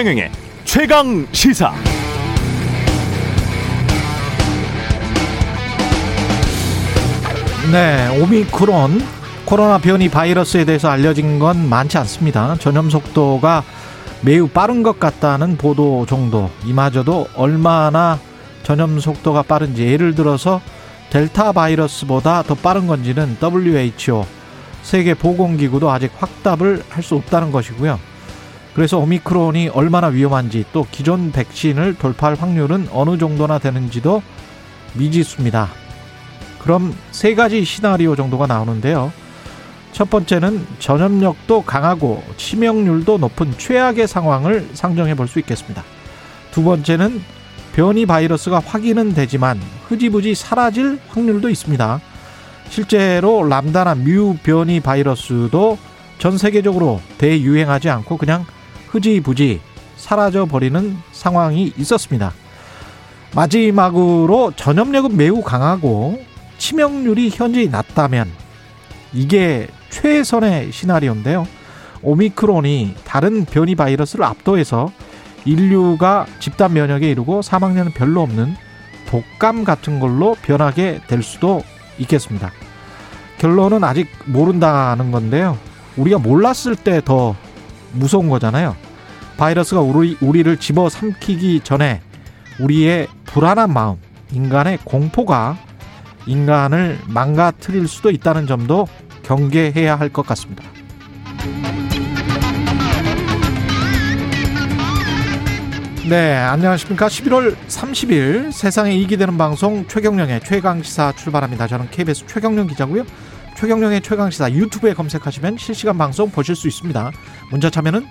최경영의 최강 시사. 네, 오미크론 코로나 변이 바이러스에 대해서 알려진 건 많지 않습니다. 전염 속도가 매우 빠른 것 같다는 보도 정도. 이마저도 얼마나 전염 속도가 빠른지 예를 들어서 델타 바이러스보다 더 빠른 건지는 WHO 세계 보건기구도 아직 확답을 할 수 없다는 것이고요. 그래서 오미크론이 얼마나 위험한지 또 기존 백신을 돌파할 확률은 어느 정도나 되는지도 미지수입니다. 그럼 세 가지 시나리오 정도가 나오는데요. 첫 번째는 전염력도 강하고 치명률도 높은 최악의 상황을 상정해 볼 수 있겠습니다. 두 번째는 변이 바이러스가 확인은 되지만 흐지부지 사라질 확률도 있습니다. 실제로 람다나 뮤 변이 바이러스도 전 세계적으로 대유행하지 않고 그냥 흐지부지 사라져 버리는 상황이 있었습니다. 마지막으로 전염력은 매우 강하고 치명률이 현저히 낮다면 이게 최선의 시나리오인데요. 오미크론이 다른 변이 바이러스를 압도해서 인류가 집단 면역에 이르고 사망률은 별로 없는 독감 같은 걸로 변하게 될 수도 있겠습니다. 결론은 아직 모른다는 건데요. 우리가 몰랐을 때 더 무서운 거잖아요. 바이러스가 우리, 우리를 집어 삼키기 전에 우리의 불안한 마음, 인간의 공포가 인간을 망가뜨릴 수도 있다는 점도 경계해야 할 것 같습니다. 네, 안녕하십니까. 11월 30일 세상에 이익이 되는 방송 최경령의 최강시사 출발합니다. 저는 KBS 최경령 기자고요. 최경령의 최강시사 유튜브에 검색하시면 실시간 방송 보실 수 있습니다. 문자 참여는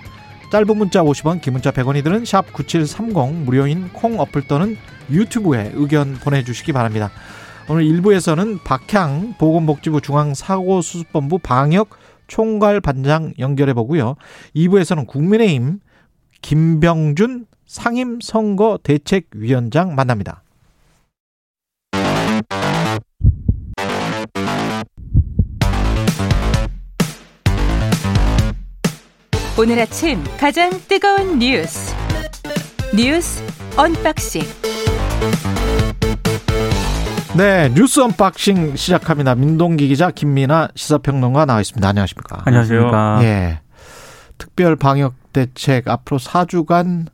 짧은 문자 50원, 긴 문자 100원이 드는 샵 9730 무료인 콩 어플 또는 유튜브에 의견 보내주시기 바랍니다. 오늘 1부에서는 박향 보건복지부 중앙사고수습본부 방역 총괄 반장 연결해 보고요. 2부에서는 국민의힘 김병준 상임선거 대책위원장 만납니다. 오늘 아침 가장 뜨거운 뉴스 뉴스 언박싱 네, 뉴스 언박싱 시작합니다. 민동기 기자, 김민하 시사평론가 나와 있습니다. 안녕하십니까? 안녕하십니까? 예. 특별 방역 대책 앞으로 4주간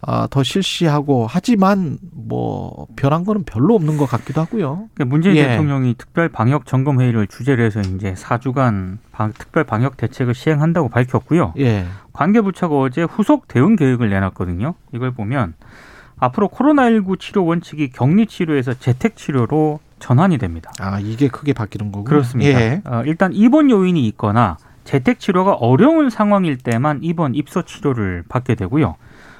아, 더 실시하고 하지만 뭐 변한 거는 별로 없는 것 같기도 하고요. 그러니까 문재인 예. 대통령이 특별 방역 점검 회의를 주재를 해서 이제 4주간 방, 특별 방역 대책을 시행한다고 밝혔고요. 예. 관계부처가 어제 후속 대응 계획을 내놨거든요. 이걸 보면 앞으로 코로나19 치료 원칙이 격리 치료에서 재택 치료로 전환이 됩니다. 아, 이게 크게 바뀌는 거고. 그렇습니다. 예. 어, 일단 입원 요인이 있거나 재택 치료가 어려운 상황일 때만 입원 입소 치료를 받게 되고요.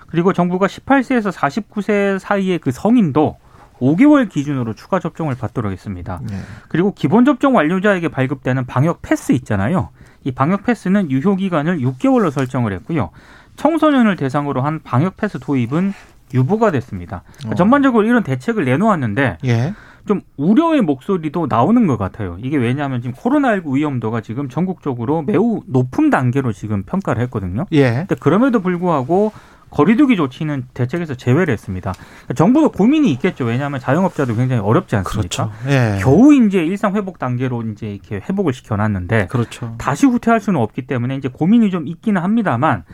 그리고 정부가 18세에서 49세 사이의 그 성인도 5개월 기준으로 추가 접종을 받도록 했습니다. 예. 그리고 기본 접종 완료자에게 발급되는 방역 패스 있잖아요. 이 방역 패스는 유효 기간을 6개월로 설정을 했고요. 청소년을 대상으로 한 방역 패스 도입은 유보가 됐습니다. 어. 전반적으로 이런 대책을 내놓았는데 예. 좀 우려의 목소리도 나오는 것 같아요. 이게 왜냐하면 지금 코로나19 위험도가 지금 전국적으로 매우 높은 단계로 지금 평가를 했거든요. 예. 근데 그럼에도 불구하고 거리두기 조치는 대책에서 제외를 했습니다. 정부도 고민이 있겠죠. 왜냐하면 자영업자도 굉장히 어렵지 않습니까? 그렇죠. 예. 겨우 이제 일상 회복 단계로 이제 이렇게 회복을 시켜놨는데 그렇죠. 다시 후퇴할 수는 없기 때문에 이제 고민이 좀 있기는 합니다만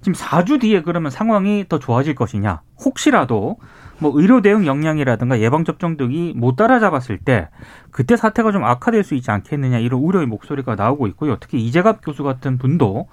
지금 4주 뒤에 그러면 상황이 더 좋아질 것이냐? 혹시라도 뭐 의료 대응 역량이라든가 예방 접종 등이 못 따라잡았을 때 그때 사태가 좀 악화될 수 있지 않겠느냐 이런 우려의 목소리가 나오고 있고요. 특히 이재갑 교수 같은 분도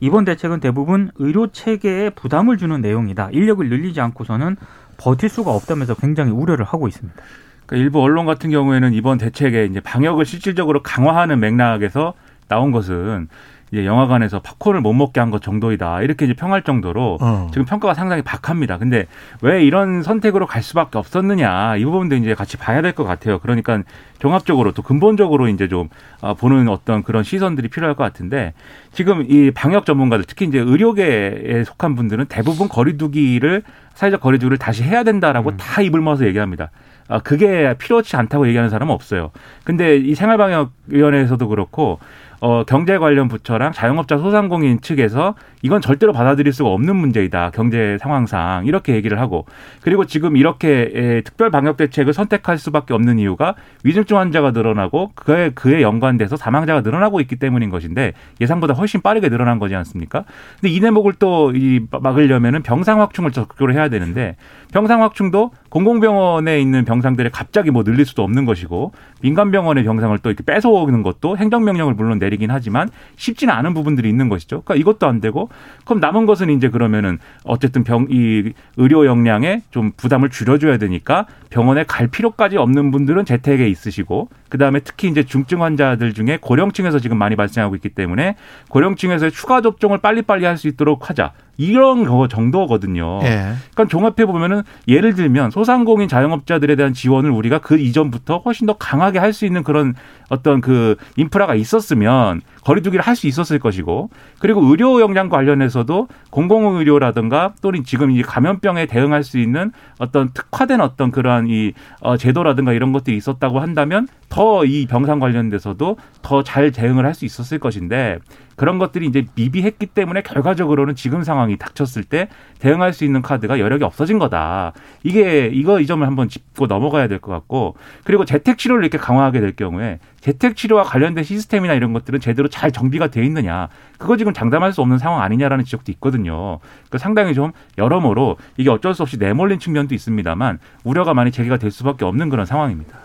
이번 대책은 대부분 의료 체계에 부담을 주는 내용이다. 인력을 늘리지 않고서는 버틸 수가 없다면서 굉장히 우려를 하고 있습니다. 그러니까 일부 언론 같은 경우에는 이번 대책에 이제 방역을 실질적으로 강화하는 맥락에서 나온 것은 이제 영화관에서 팝콘을 못 먹게 한 것 정도이다. 이렇게 이제 평할 정도로 어. 지금 평가가 상당히 박합니다. 근데 왜 이런 선택으로 갈 수밖에 없었느냐 이 부분도 이제 같이 봐야 될 것 같아요. 그러니까 종합적으로 또 근본적으로 이제 좀 어, 보는 어떤 그런 시선들이 필요할 것 같은데 지금 이 방역 전문가들 특히 이제 의료계에 속한 분들은 대부분 거리두기를 사회적 거리두기를 다시 해야 된다라고 다 입을 모아서 얘기합니다. 아, 그게 필요치 않다고 얘기하는 사람은 없어요. 근데 이 생활방역위원회에서도 그렇고 어, 경제 관련 부처랑 자영업자 소상공인 측에서 이건 절대로 받아들일 수가 없는 문제이다. 경제 상황상 이렇게 얘기를 하고 그리고 지금 이렇게 에, 특별 방역 대책을 선택할 수밖에 없는 이유가 위중증 환자가 늘어나고 그에 그에 연관돼서 사망자가 늘어나고 있기 때문인 것인데 예상보다 훨씬 빠르게 늘어난 거지 않습니까? 근데 이 대목을 또 이 막으려면은 병상 확충을 적극적으로 해야 되는데 병상 확충도 공공병원에 있는 병상들을 갑자기 뭐 늘릴 수도 없는 것이고 민간 병원의 병상을 또 이렇게 뺏어오는 것도 행정명령을 물론 내 리긴 하지만 쉽지는 않은 부분들이 있는 것이죠. 그러니까 이것도 안 되고 그럼 남은 것은 이제 그러면은 어쨌든 병 이 의료 역량에 좀 부담을 줄여줘야 되니까 병원에 갈 필요까지 없는 분들은 재택에 있으시고 그 다음에 특히 이제 중증 환자들 중에 고령층에서 지금 많이 발생하고 있기 때문에 고령층에서 추가 접종을 빨리빨리 할 수 있도록 하자. 이런 거 정도거든요. 예. 그러니까 종합해 보면은 예를 들면 소상공인 자영업자들에 대한 지원을 우리가 그 이전부터 훨씬 더 강하게 할 수 있는 그런 어떤 그 인프라가 있었으면 거리두기를 할 수 있었을 것이고 그리고 의료 역량 관련해서도 공공의료라든가 또는 지금 이 감염병에 대응할 수 있는 어떤 특화된 어떤 그러한 이 어, 제도라든가 이런 것들이 있었다고 한다면 더 이 병상 관련돼서도 더 잘 대응을 할 수 있었을 것인데 그런 것들이 이제 미비했기 때문에 결과적으로는 지금 상황이 닥쳤을 때 대응할 수 있는 카드가 여력이 없어진 거다. 이게 이거 이 점을 한번 짚고 넘어가야 될 것 같고 그리고 재택 치료를 이렇게 강화하게 될 경우에 재택 치료와 관련된 시스템이나 이런 것들은 제대로 잘 정비가 돼 있느냐 그거 지금 장담할 수 없는 상황 아니냐라는 지적도 있거든요. 그러니까 상당히 좀 여러모로 이게 어쩔 수 없이 내몰린 측면도 있습니다만 우려가 많이 제기가 될 수밖에 없는 그런 상황입니다.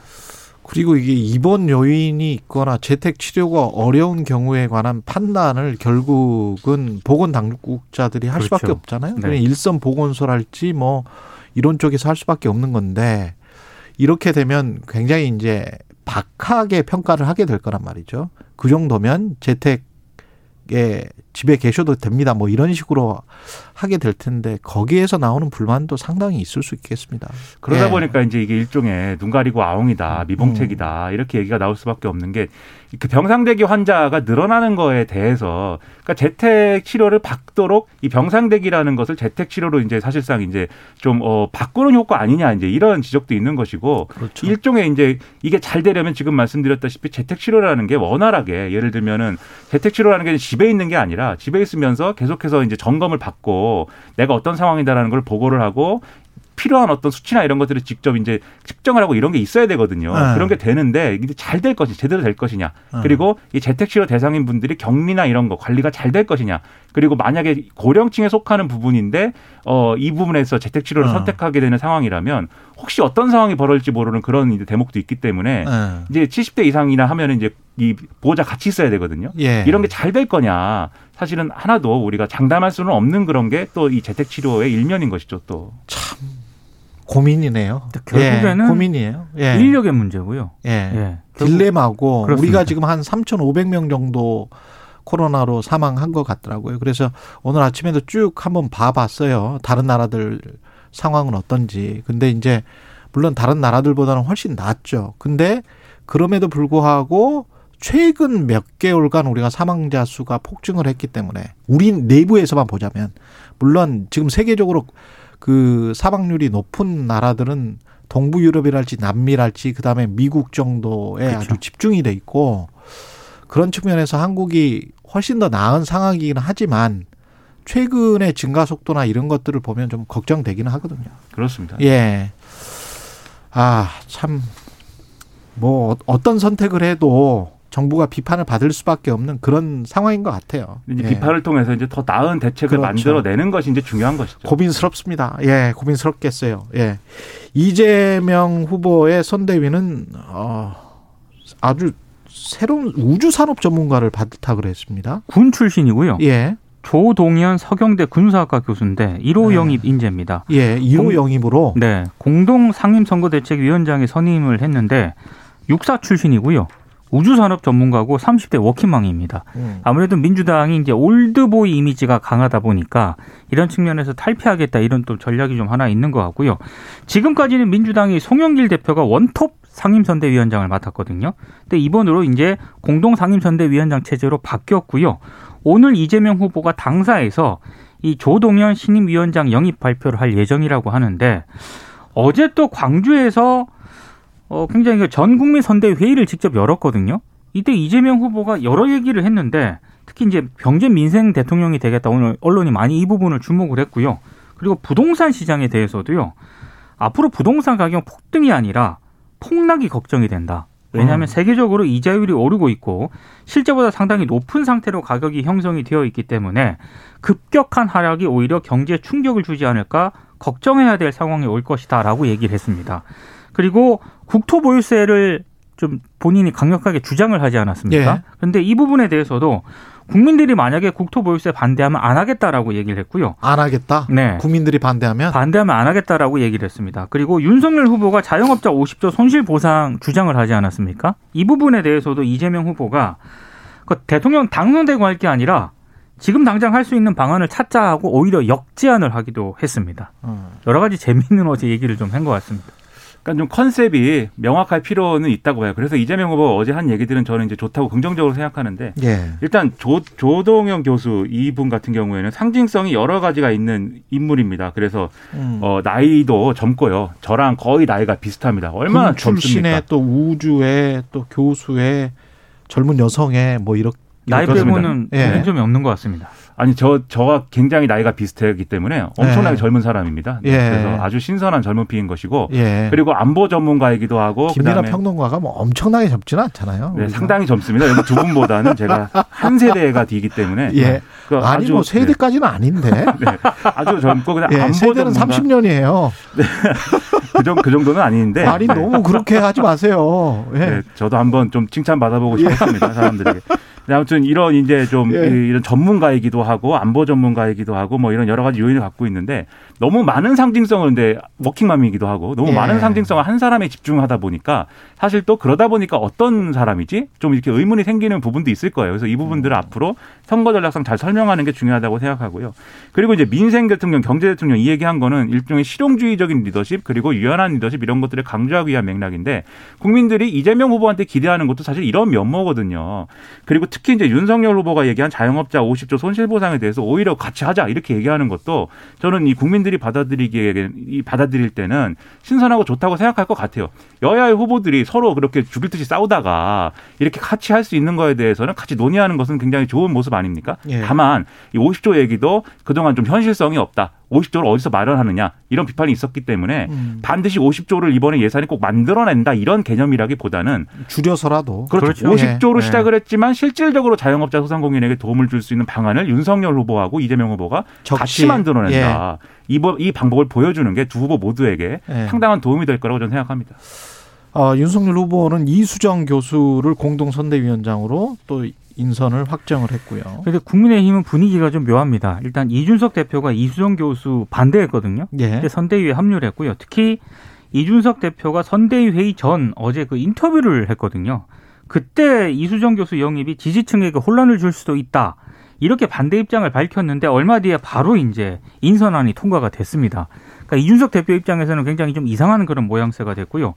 그리고 이게 입원 요인이 있거나 재택 치료가 어려운 경우에 관한 판단을 결국은 보건 당국자들이 할 그렇죠. 수밖에 없잖아요. 네. 일선 보건소랄지 뭐 이런 쪽에서 할 수밖에 없는 건데 이렇게 되면 굉장히 이제 박하게 평가를 하게 될 거란 말이죠. 그 정도면 재택에 집에 계셔도 됩니다. 뭐 이런 식으로 하게 될 텐데 거기에서 나오는 불만도 상당히 있을 수 있겠습니다. 그러다 예. 보니까 이제 이게 일종의 눈 가리고 아웅이다, 미봉책이다 음. 이렇게 얘기가 나올 수밖에 없는 게 그 병상대기 환자가 늘어나는 거에 대해서 그러니까 재택 치료를 받도록 이 병상대기라는 것을 재택 치료로 이제 사실상 이제 좀 어, 바꾸는 효과 아니냐 이제 이런 지적도 있는 것이고 그렇죠. 일종의 이제 이게 잘 되려면 지금 말씀드렸다시피 재택 치료라는 게 원활하게 예를 들면은 재택 치료라는 게 집에 있는 게 아니라 집에 있으면서 계속해서 이제 점검을 받고 내가 어떤 상황이다라는 걸 보고를 하고 필요한 어떤 수치나 이런 것들을 직접 이제 측정을 하고 이런 게 있어야 되거든요. 네. 그런 게 되는데 이게 잘 될 것이 제대로 될 것이냐. 네. 그리고 이 재택 치료 대상인 분들이 격리나 이런 거 관리가 잘 될 것이냐. 그리고 만약에 고령층에 속하는 부분인데 어 이 부분에서 재택 치료를 네. 선택하게 되는 상황이라면 혹시 어떤 상황이 벌어질지 모르는 그런 이제 대목도 있기 때문에 네. 이제 70대 이상이나 하면 이제 이 보호자 같이 있어야 되거든요. 예. 이런 게 잘 될 거냐. 사실은 하나도 우리가 장담할 수는 없는 그런 게 또 이 재택 치료의 일면인 것이죠. 또 참 고민이네요. 결국에는 예, 고민이에요. 예. 인력의 문제고요. 예. 예. 딜레마고 그렇습니다. 우리가 지금 한 3,500명 정도 코로나로 사망한 것 같더라고요. 그래서 오늘 아침에도 쭉 한번 봐봤어요. 다른 나라들 상황은 어떤지. 근데 이제 물론 다른 나라들보다는 훨씬 낫죠. 근데 그럼에도 불구하고 최근 몇 개월간 우리가 사망자 수가 폭증을 했기 때문에 우리 내부에서만 보자면 물론 지금 세계적으로 그 사망률이 높은 나라들은 동부 유럽이랄지 남미랄지 그다음에 미국 정도에 그렇죠. 아주 집중이 돼 있고 그런 측면에서 한국이 훨씬 더 나은 상황이긴 하지만 최근의 증가 속도나 이런 것들을 보면 좀 걱정되기는 하거든요. 그렇습니다. 예. 아, 참, 뭐, 어떤 선택을 해도 정부가 비판을 받을 수밖에 없는 그런 상황인 것 같아요. 이제 예. 비판을 통해서 이제 더 나은 대책을 그렇죠. 만들어내는 것이 이제 중요한 것이죠. 고민스럽습니다. 예, 고민스럽겠어요. 예. 이재명 후보의 선대위는 어, 아주 새로운 우주 산업 전문가를 받탁을 했습니다. 군 출신이고요. 예. 조동현 서경대 군사학과 교수인데 1호 네. 영입 인재입니다. 예, 1호 영입으로 네, 공동 상임 선거대책위원장에 선임을 했는데 육사 출신이고요. 우주산업 전문가고 30대 워킹맘입니다. 음. 아무래도 민주당이 이제 올드보이 이미지가 강하다 보니까 이런 측면에서 탈피하겠다 이런 또 전략이 좀 하나 있는 것 같고요. 지금까지는 민주당이 송영길 대표가 원톱 상임선대위원장을 맡았거든요. 근데 이번으로 이제 공동 상임선대위원장 체제로 바뀌었고요. 오늘 이재명 후보가 당사에서 이 조동현 신임위원장 영입 발표를 할 예정이라고 하는데 어제 또 광주에서 어, 굉장히 그전 국민 선대 회의를 직접 열었거든요. 이때 이재명 후보가 여러 얘기를 했는데 특히 이제 병제 민생 대통령이 되겠다 오늘 언론이 많이 이 부분을 주목을 했고요. 그리고 부동산 시장에 대해서도요. 앞으로 부동산 가격 폭등이 아니라 폭락이 걱정이 된다. 왜냐하면 음. 세계적으로 이자율이 오르고 있고 실제보다 상당히 높은 상태로 가격이 형성이 되어 있기 때문에 급격한 하락이 오히려 경제에 충격을 주지 않을까 걱정해야 될 상황이 올 것이다라고 얘기를 했습니다. 그리고 국토보유세를 좀 본인이 강력하게 주장을 하지 않았습니까? 예. 그런데 이 부분에 대해서도 국민들이 만약에 국토보유세 반대하면 안 하겠다라고 얘기를 했고요. 안 하겠다. 네. 국민들이 반대하면 반대하면 안 하겠다라고 얘기를 했습니다. 그리고 윤석열 후보가 자영업자 50조 손실 보상 주장을 하지 않았습니까? 이 부분에 대해서도 이재명 후보가 그 대통령 당선되고 할 게 아니라 지금 당장 할 수 있는 방안을 찾자 하고 오히려 역제안을 하기도 했습니다. 어. 여러 가지 재미있는 어제 얘기를 좀 한 것 같습니다. 그러니까 좀 컨셉이 명확할 필요는 있다고 봐요. 그래서 이재명 후보 어제 한 얘기들은 저는 이제 좋다고 긍정적으로 생각하는데 예. 일단 조, 조동영 교수 이분 같은 경우에는 상징성이 여러 가지가 있는 인물입니다. 그래서 음. 어, 나이도 젊고요. 저랑 거의 나이가 비슷합니다. 얼마나 군 출신의 젊습니까? 또 우주의 또 교수의 젊은 여성의 뭐 이렇게 나이. 빼고는 예. 문점이 없는 것 같습니다. 아니 저 저와 굉장히 나이가 비슷하기 때문에 엄청나게 예. 젊은 사람입니다. 예. 그래서 아주 신선한 젊은 피인 것이고 예. 그리고 안보 전문가이기도 하고 그다음에 평론가가 뭐 엄청나게 젊지는 않잖아요. 네. 상당히 젊습니다. 여기 두 분보다는 제가 한 세대가 뒤기 때문에 예. 그 아니 아주- 뭐 세대까지는 아닌데. 네, 네, 아주 젊고 그냥 예, 안보 세대는 전문가 30년이에요. 그, 정도, 그 정도는 아닌데 아니 네. 너무 그렇게 하지 마세요. 예. 네, 저도 한번 좀 칭찬 받아보고 싶었습니다 사람들에게. 근데 아무튼 이런 이제 좀 예. 이- 이런 전문가이기도 하고 안보 전문가이기도 하고 뭐 이런 여러 가지 요인을 갖고 있는데 너무 많은 상징성을 근데 워킹맘이기도 하고 너무 예. 많은 상징성을 한 사람에 집중하다 보니까 사실 또 그러다 보니까 어떤 사람이지 좀 이렇게 의문이 생기는 부분도 있을 거예요. 그래서 이 부분들을 앞으로 선거 전략상 잘 설명하는 게 중요하다고 생각하고요. 그리고 이제 민생 대통령, 경제 대통령 이 얘기한 거는 일종의 실용주의적인 리더십 그리고 유연한 리더십 이런 것들을 강조하기 위한 맥락인데 국민들이 이재명 후보한테 기대하는 것도 사실 이런 면모거든요. 그리고 특히 이제 윤석열 후보가 얘기한 자영업자 50조 손실 보상에 대해서 오히려 같이 하자 이렇게 얘기하는 것도 저는 이 국민들이 받아들이기에 이 받아들일 때는 신선하고 좋다고 생각할 것 같아요. 여야의 후보들이 서로 그렇게 죽일 듯이 싸우다가 이렇게 같이 할 수 있는 거에 대해서는 같이 논의하는 것은 굉장히 좋은 모습 아닙니까? 예. 다만 이 50조 얘기도 그동안 좀 현실성이 없다. 50조를 어디서 마련하느냐 이런 비판이 있었기 때문에 음. 반드시 50조를 이번에 예산이 꼭 만들어낸다 이런 개념이라기보다는 줄여서라도 그렇죠. 그렇죠. 50조로 예. 시작을 했지만 실질적으로 자영업자 소상공인에게 도움을 줄 수 있는 방안을 윤석열 후보하고 이재명 후보가 적시. 같이 만들어낸다. 이, 버- 이 방법을 보여주는 게 두 후보 모두에게 예. 상당한 도움이 될 거라고 저는 생각합니다. 어, 윤석열 후보는 이수정 교수를 공동 선대위원장으로 또 인선을 확정을 했고요. 그런데 국민의힘은 분위기가 좀 묘합니다. 일단 이준석 대표가 이수정 교수 반대했거든요. 예. 근데 선대위에 합류를 했고요. 특히 이준석 대표가 선대위 회의 전 어제 그 인터뷰를 했거든요. 그때 이수정 교수 영입이 지지층에게 혼란을 줄 수도 있다. 이렇게 반대 입장을 밝혔는데 얼마 뒤에 바로 이제 인선안이 통과가 됐습니다. 그러니까 이준석 대표 입장에서는 굉장히 좀 이상한 그런 모양새가 됐고요.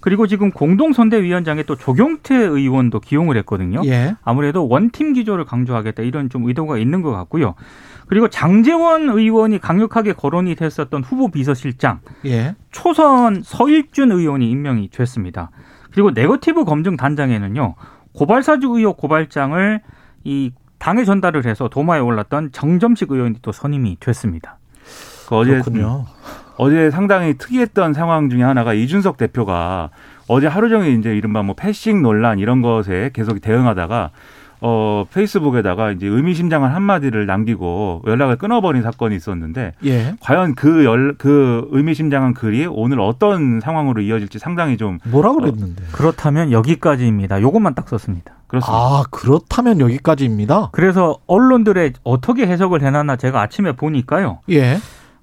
그리고 지금 공동선대위원장에 또 조경태 의원도 기용을 했거든요. 예. 아무래도 원팀 기조를 강조하겠다 이런 좀 의도가 있는 것 같고요. 그리고 장재원 의원이 강력하게 거론이 됐었던 후보 비서실장 예. 초선 서일준 의원이 임명이 됐습니다. 그리고 네거티브 검증 단장에는요 고발사주 의혹 고발장을 이 당에 전달을 해서 도마에 올랐던 정점식 의원이 또 선임이 됐습니다. 그 어제 그렇군요. 어제 상당히 특이했던 상황 중에 하나가 이준석 대표가 어제 하루 종일 이제 이른바 뭐 패싱 논란 이런 것에 계속 대응하다가 어 페이스북에다가 이제 의미심장한 한마디를 남기고 연락을 끊어버린 사건이 있었는데 예. 과연 그열그 의미심장한 글이 오늘 어떤 상황으로 이어질지 상당히 좀 뭐라 그랬는데? 그렇다면 여기까지입니다. 요것만 딱 썼습니다. 그렇습니다. 아, 그렇다면 여기까지입니다. 그래서 언론들의 어떻게 해석을 해놨나 제가 아침에 보니까요. 예.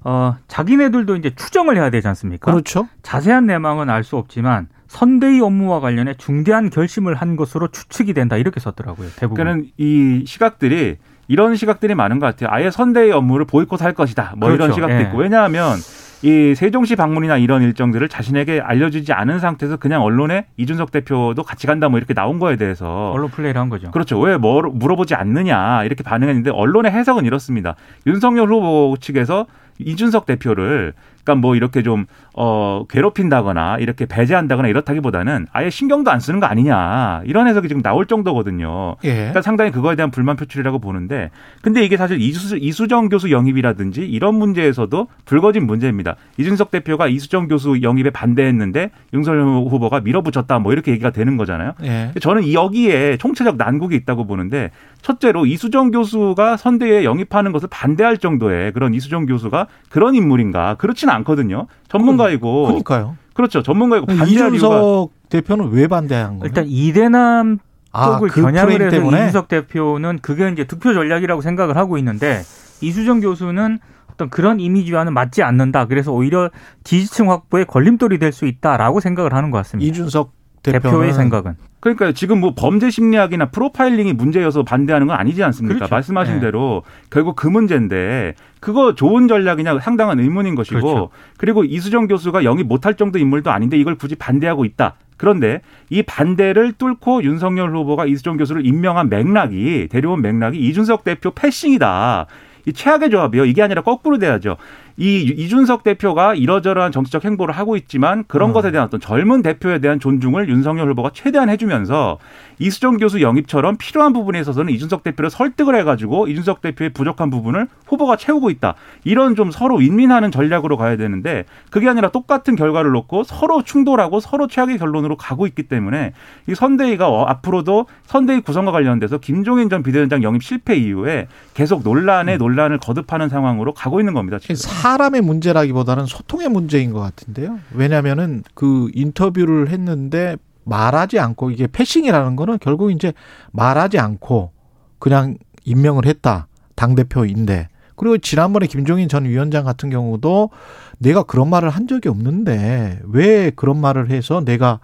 어, 자기네들도 이제 추정을 해야 되지 않습니까? 그렇죠. 자세한 내막은 알 수 없지만 선대위 업무와 관련해 중대한 결심을 한 것으로 추측이 된다 이렇게 썼더라고요. 대부분. 그러니까는 이 시각들이 이런 시각들이 많은 것 같아요. 아예 선대의 업무를 보이콧할 것이다. 뭐 이런 그렇죠. 시각도 예. 있고 왜냐하면 이 세종시 방문이나 이런 일정들을 자신에게 알려주지 않은 상태에서 그냥 언론에 이준석 대표도 같이 간다 뭐 이렇게 나온 거에 대해서 언론 플레이를 한 거죠. 그렇죠. 왜 뭐, 물어보지 않느냐 이렇게 반응했는데 언론의 해석은 이렇습니다. 윤석열 후보 측에서 이준석 대표를 그러니까 뭐 이렇게 좀 어, 괴롭힌다거나 이렇게 배제한다거나 이렇다기보다는 아예 신경도 안 쓰는 거 아니냐 이런 해석이 지금 나올 정도거든요. 예. 그러니까 상당히 그거에 대한 불만 표출이라고 보는데 근데 이게 사실 이수, 이수정 교수 영입이라든지 이런 문제에서도 불거진 문제입니다. 이준석 대표가 이수정 교수 영입에 반대했는데 윤석열 후보가 밀어붙였다 뭐 이렇게 얘기가 되는 거잖아요. 예. 저는 이 여기에 총체적 난국이 있다고 보는데 첫째로 이수정 교수가 선대에 영입하는 것을 반대할 정도의 그런 이수정 교수가 그런 인물인가 그렇지는 않거든요. 전문가이고 그러니까요. 그렇죠. 전문가이고 반대할 이유가 이준석 대표는 왜 반대한 거예요? 일단 이대남 아, 쪽을 그 겨냥을 해서 때문에? 이준석 대표는 그게 이제 득표 전략이라고 생각을 하고 있는데 이수정 교수는 어떤 그런 이미지와는 맞지 않는다. 그래서 오히려 지지층 확보에 걸림돌이 될 수 있다라고 생각을 하는 것 같습니다. 이준석 대표의 생각은. 그러니까 지금 뭐 범죄 심리학이나 프로파일링이 문제여서 반대하는 건 아니지 않습니까? 그렇죠. 말씀하신 네. 대로 결국 그 문제인데 그거 좋은 전략이냐 상당한 의문인 것이고 그렇죠. 그리고 이수정 교수가 영입 못할 정도 인물도 아닌데 이걸 굳이 반대하고 있다. 그런데 이 반대를 뚫고 윤석열 후보가 이수정 교수를 임명한 맥락이 데려온 맥락이 이준석 대표 패싱이다. 이 최악의 조합이요. 이게 아니라 거꾸로 돼야죠. 이 이준석 대표가 이러저러한 정치적 행보를 하고 있지만 그런 어. 것에 대한 어떤 젊은 대표에 대한 존중을 윤석열 후보가 최대한 해주면서 이수정 교수 영입처럼 필요한 부분에 있어서는 이준석 대표를 설득을 해가지고 이준석 대표의 부족한 부분을 후보가 채우고 있다. 이런 좀 서로 윈윈하는 전략으로 가야 되는데 그게 아니라 똑같은 결과를 놓고 서로 충돌하고 서로 최악의 결론으로 가고 있기 때문에 이 선대위가 어, 앞으로도 선대위 구성과 관련돼서 김종인 전 비대위원장 영입 실패 이후에 계속 논란에 논란을 거듭하는 상황으로 가고 있는 겁니다. 지금. 사람의 문제라기보다는 소통의 문제인 것 같은데요. 왜냐하면은 그 인터뷰를 했는데 말하지 않고 이게 패싱이라는 거는 결국 이제 말하지 않고 그냥 임명을 했다 당 대표인데 그리고 지난번에 김종인 전 위원장 같은 경우도 내가 그런 말을 한 적이 없는데 왜 그런 말을 해서 내가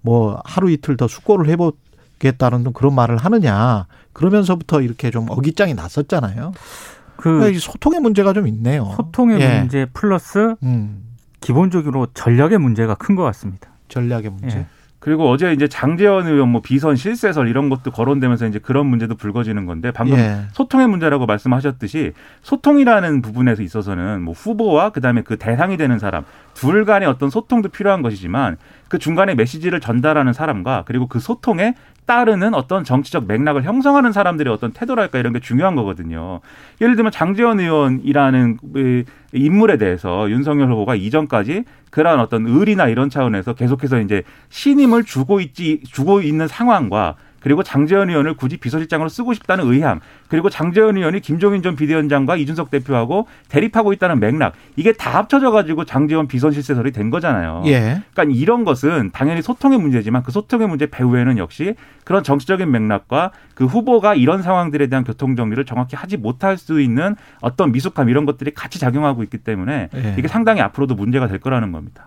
뭐 하루 이틀 더 숙고를 해보겠다는 그런 말을 하느냐 그러면서부터 이렇게 좀 어깃장이 났었잖아요. 그 그러니까 이 소통의 문제가 좀 있네요. 소통의 예. 문제 플러스 음, 기본적으로 전략의 문제가 큰 것 같습니다. 전략의 문제. 예. 그리고 어제 이제 장재원 의원 뭐 비선 실세설 이런 것도 거론되면서 이제 그런 문제도 불거지는 건데 방금 예. 소통의 문제라고 말씀하셨듯이 소통이라는 부분에서 있어서는 뭐 후보와 그다음에 그 대상이 되는 사람 둘 간의 어떤 소통도 필요한 것이지만 그 중간에 메시지를 전달하는 사람과 그리고 그 소통에 따르는 어떤 정치적 맥락을 형성하는 사람들의 어떤 태도랄까 이런 게 중요한 거거든요. 예를 들면 장재원 의원이라는 그 인물에 대해서 윤석열 후보가 이전까지 그러한 어떤 의리나 이런 차원에서 계속해서 이제 신임을 주고 있지 주고 있는 상황과 그리고 장재현 의원을 굳이 비서실장으로 쓰고 싶다는 의향, 그리고 장재현 의원이 김종인 전 비대위원장과 이준석 대표하고 대립하고 있다는 맥락, 이게 다 합쳐져 가지고 장재원 비선실세설이 된 거잖아요. 예. 그러니까 이런 것은 당연히 소통의 문제지만 그 소통의 문제 배후에는 역시 그런 정치적인 맥락과 그 후보가 이런 상황들에 대한 교통 정리를 정확히 하지 못할 수 있는 어떤 미숙함 이런 것들이 같이 작용하고 있기 때문에 예. 이게 상당히 앞으로도 문제가 될 거라는 겁니다.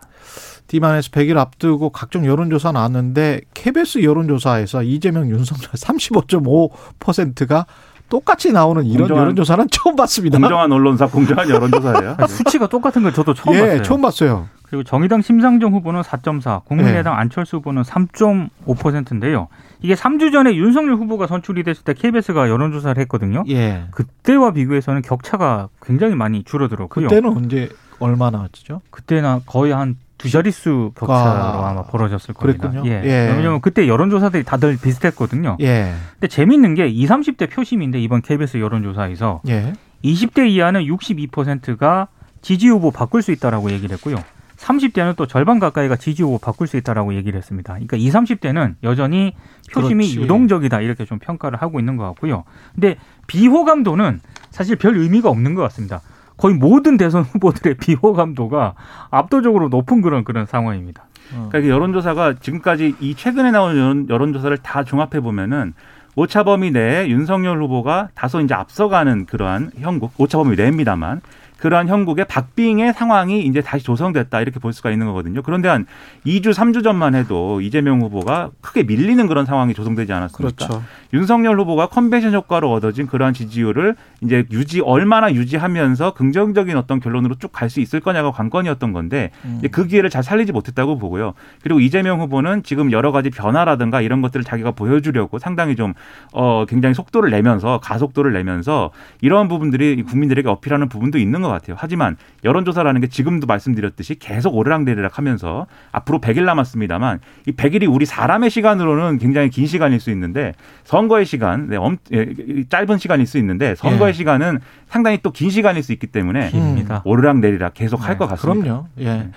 디만에서 100일 앞두고 각종 여론조사 나왔는데 KBS 여론조사에서 이재명 윤석열 35.5%가 똑같이 나오는 이런 공정한- 여론조사는 처음 봤습니다. 공정한 언론사, 공정한 여론조사예요. 수치가 똑같은 걸 저도 처음 예, 봤어요. 처음 봤어요. 그리고 정의당 심상정 후보는 4.4, 국민의당 안철수 후보는 3.5%인데요. 이게 3주 전에 윤석열 후보가 선출이 됐을 때 KBS가 여론조사를 했거든요. 예. 그때와 비교해서는 격차가 굉장히 많이 줄어들었고요. 그때는 언제 얼마 나 왔죠? 그때는 거의 한 두 자릿수 격차로 아, 아마 벌어졌을 겁니다. 그랬군요. 예. 예. 왜냐하면 그때 여론조사들이 다들 비슷했거든요. 예. 근데 재밌는 게 20, 30대 표심인데 이번 KBS 여론조사에서 예. 20대 이하는 62%가 지지 후보 바꿀 수 있다라고 얘기를 했고요. 30대는 또 절반 가까이가 지지 후보 바꿀 수 있다라고 얘기를 했습니다. 그러니까 20, 30대는 여전히 표심이 그렇지. 유동적이다 이렇게 좀 평가를 하고 있는 것 같고요. 근데 비호감도는 사실 별 의미가 없는 것 같습니다. 거의 모든 대선 후보들의 비호감도가 압도적으로 높은 그런 그런 상황입니다. 그러니까 이게 여론조사가 지금까지 이 최근에 나온 여론, 여론조사를 다 종합해 보면은 오차 범위 내에 윤석열 후보가 다소 이제 앞서가는 그러한 형국, 오차 범위 내입니다만 그러한 형국의 박빙의 상황이 이제 다시 조성됐다 이렇게 볼 수가 있는 거거든요. 그런데 한 2주, 3주 전만 해도 이재명 후보가 크게 밀리는 그런 상황이 조성되지 않았습니까? 그렇죠. 윤석열 후보가 컨벤션 효과로 얻어진 그러한 지지율을 이제 유지 얼마나 유지하면서 긍정적인 어떤 결론으로 쭉 갈 수 있을 거냐가 관건이었던 건데 음. 그 기회를 잘 살리지 못했다고 보고요. 그리고 이재명 후보는 지금 여러 가지 변화라든가 이런 것들을 자기가 보여주려고 상당히 좀 어, 굉장히 속도를 내면서 가속도를 내면서 이러한 부분들이 국민들에게 어필하는 부분도 있는 것 같아요. 하지만 여론조사라는 게 지금도 말씀드렸듯이 계속 오르락내리락 하면서 앞으로 100일 남았습니다만 이 100일이 우리 사람의 시간으로는 굉장히 긴 시간일 수 있는데 선거의 시간, 네, 엄, 예, 짧은 시간일 수 있는데 선거의 예. 시간은 상당히 또 긴 시간일 수 있기 때문에 깁니다. 오르락내리락 계속 할것 같습니다. 그럼요. 예.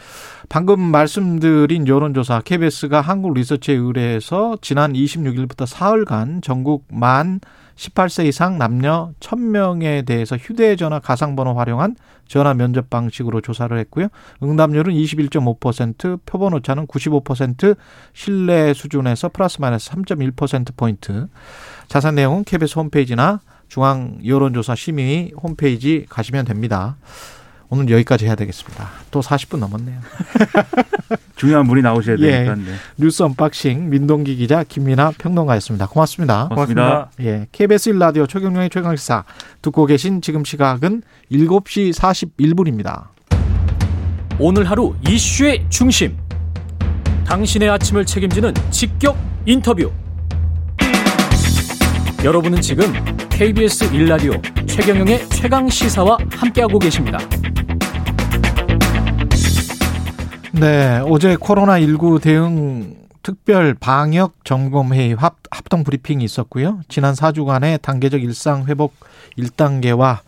방금 말씀드린 여론조사 KBS가 한국 리서치에 의뢰해서 지난 26일부터 사흘간 전국 만 18세 이상 남녀 1000명에 대해서 휴대전화 가상번호 활용한 전화 면접 방식으로 조사를 했고요. 응답률은 21.5%, 표본 오차는 95% 신뢰 수준에서 플러스 마이너스 3.1%포인트. 자세한 내용은 KBS 홈페이지나 중앙 여론조사 심의 홈페이지 가시면 됩니다. 오늘 여기까지 해야 되겠습니다. 또 40분 넘었네요. 중요한 분이 나오셔야 예. 되니까. 네. 뉴스 언박싱 민동기 기자 김민하 평론가였습니다. 고맙습니다. 고맙습니다. 예, KBS 1라디오 최경영의 최강시사 듣고 계신 지금 시각은 7시 41분입니다. 오늘 하루 이슈의 중심. 당신의 아침을 책임지는 직격 인터뷰. 여러분은 지금 KBS 1라디오 최경영의 최강 시사와 함께하고 계십니다. 네, 어제 코로나19 대응 특별 방역 점검 회의 합, 합동 브리핑이 있었고요. 지난 4주간의 단계적 일상 회복 1단계와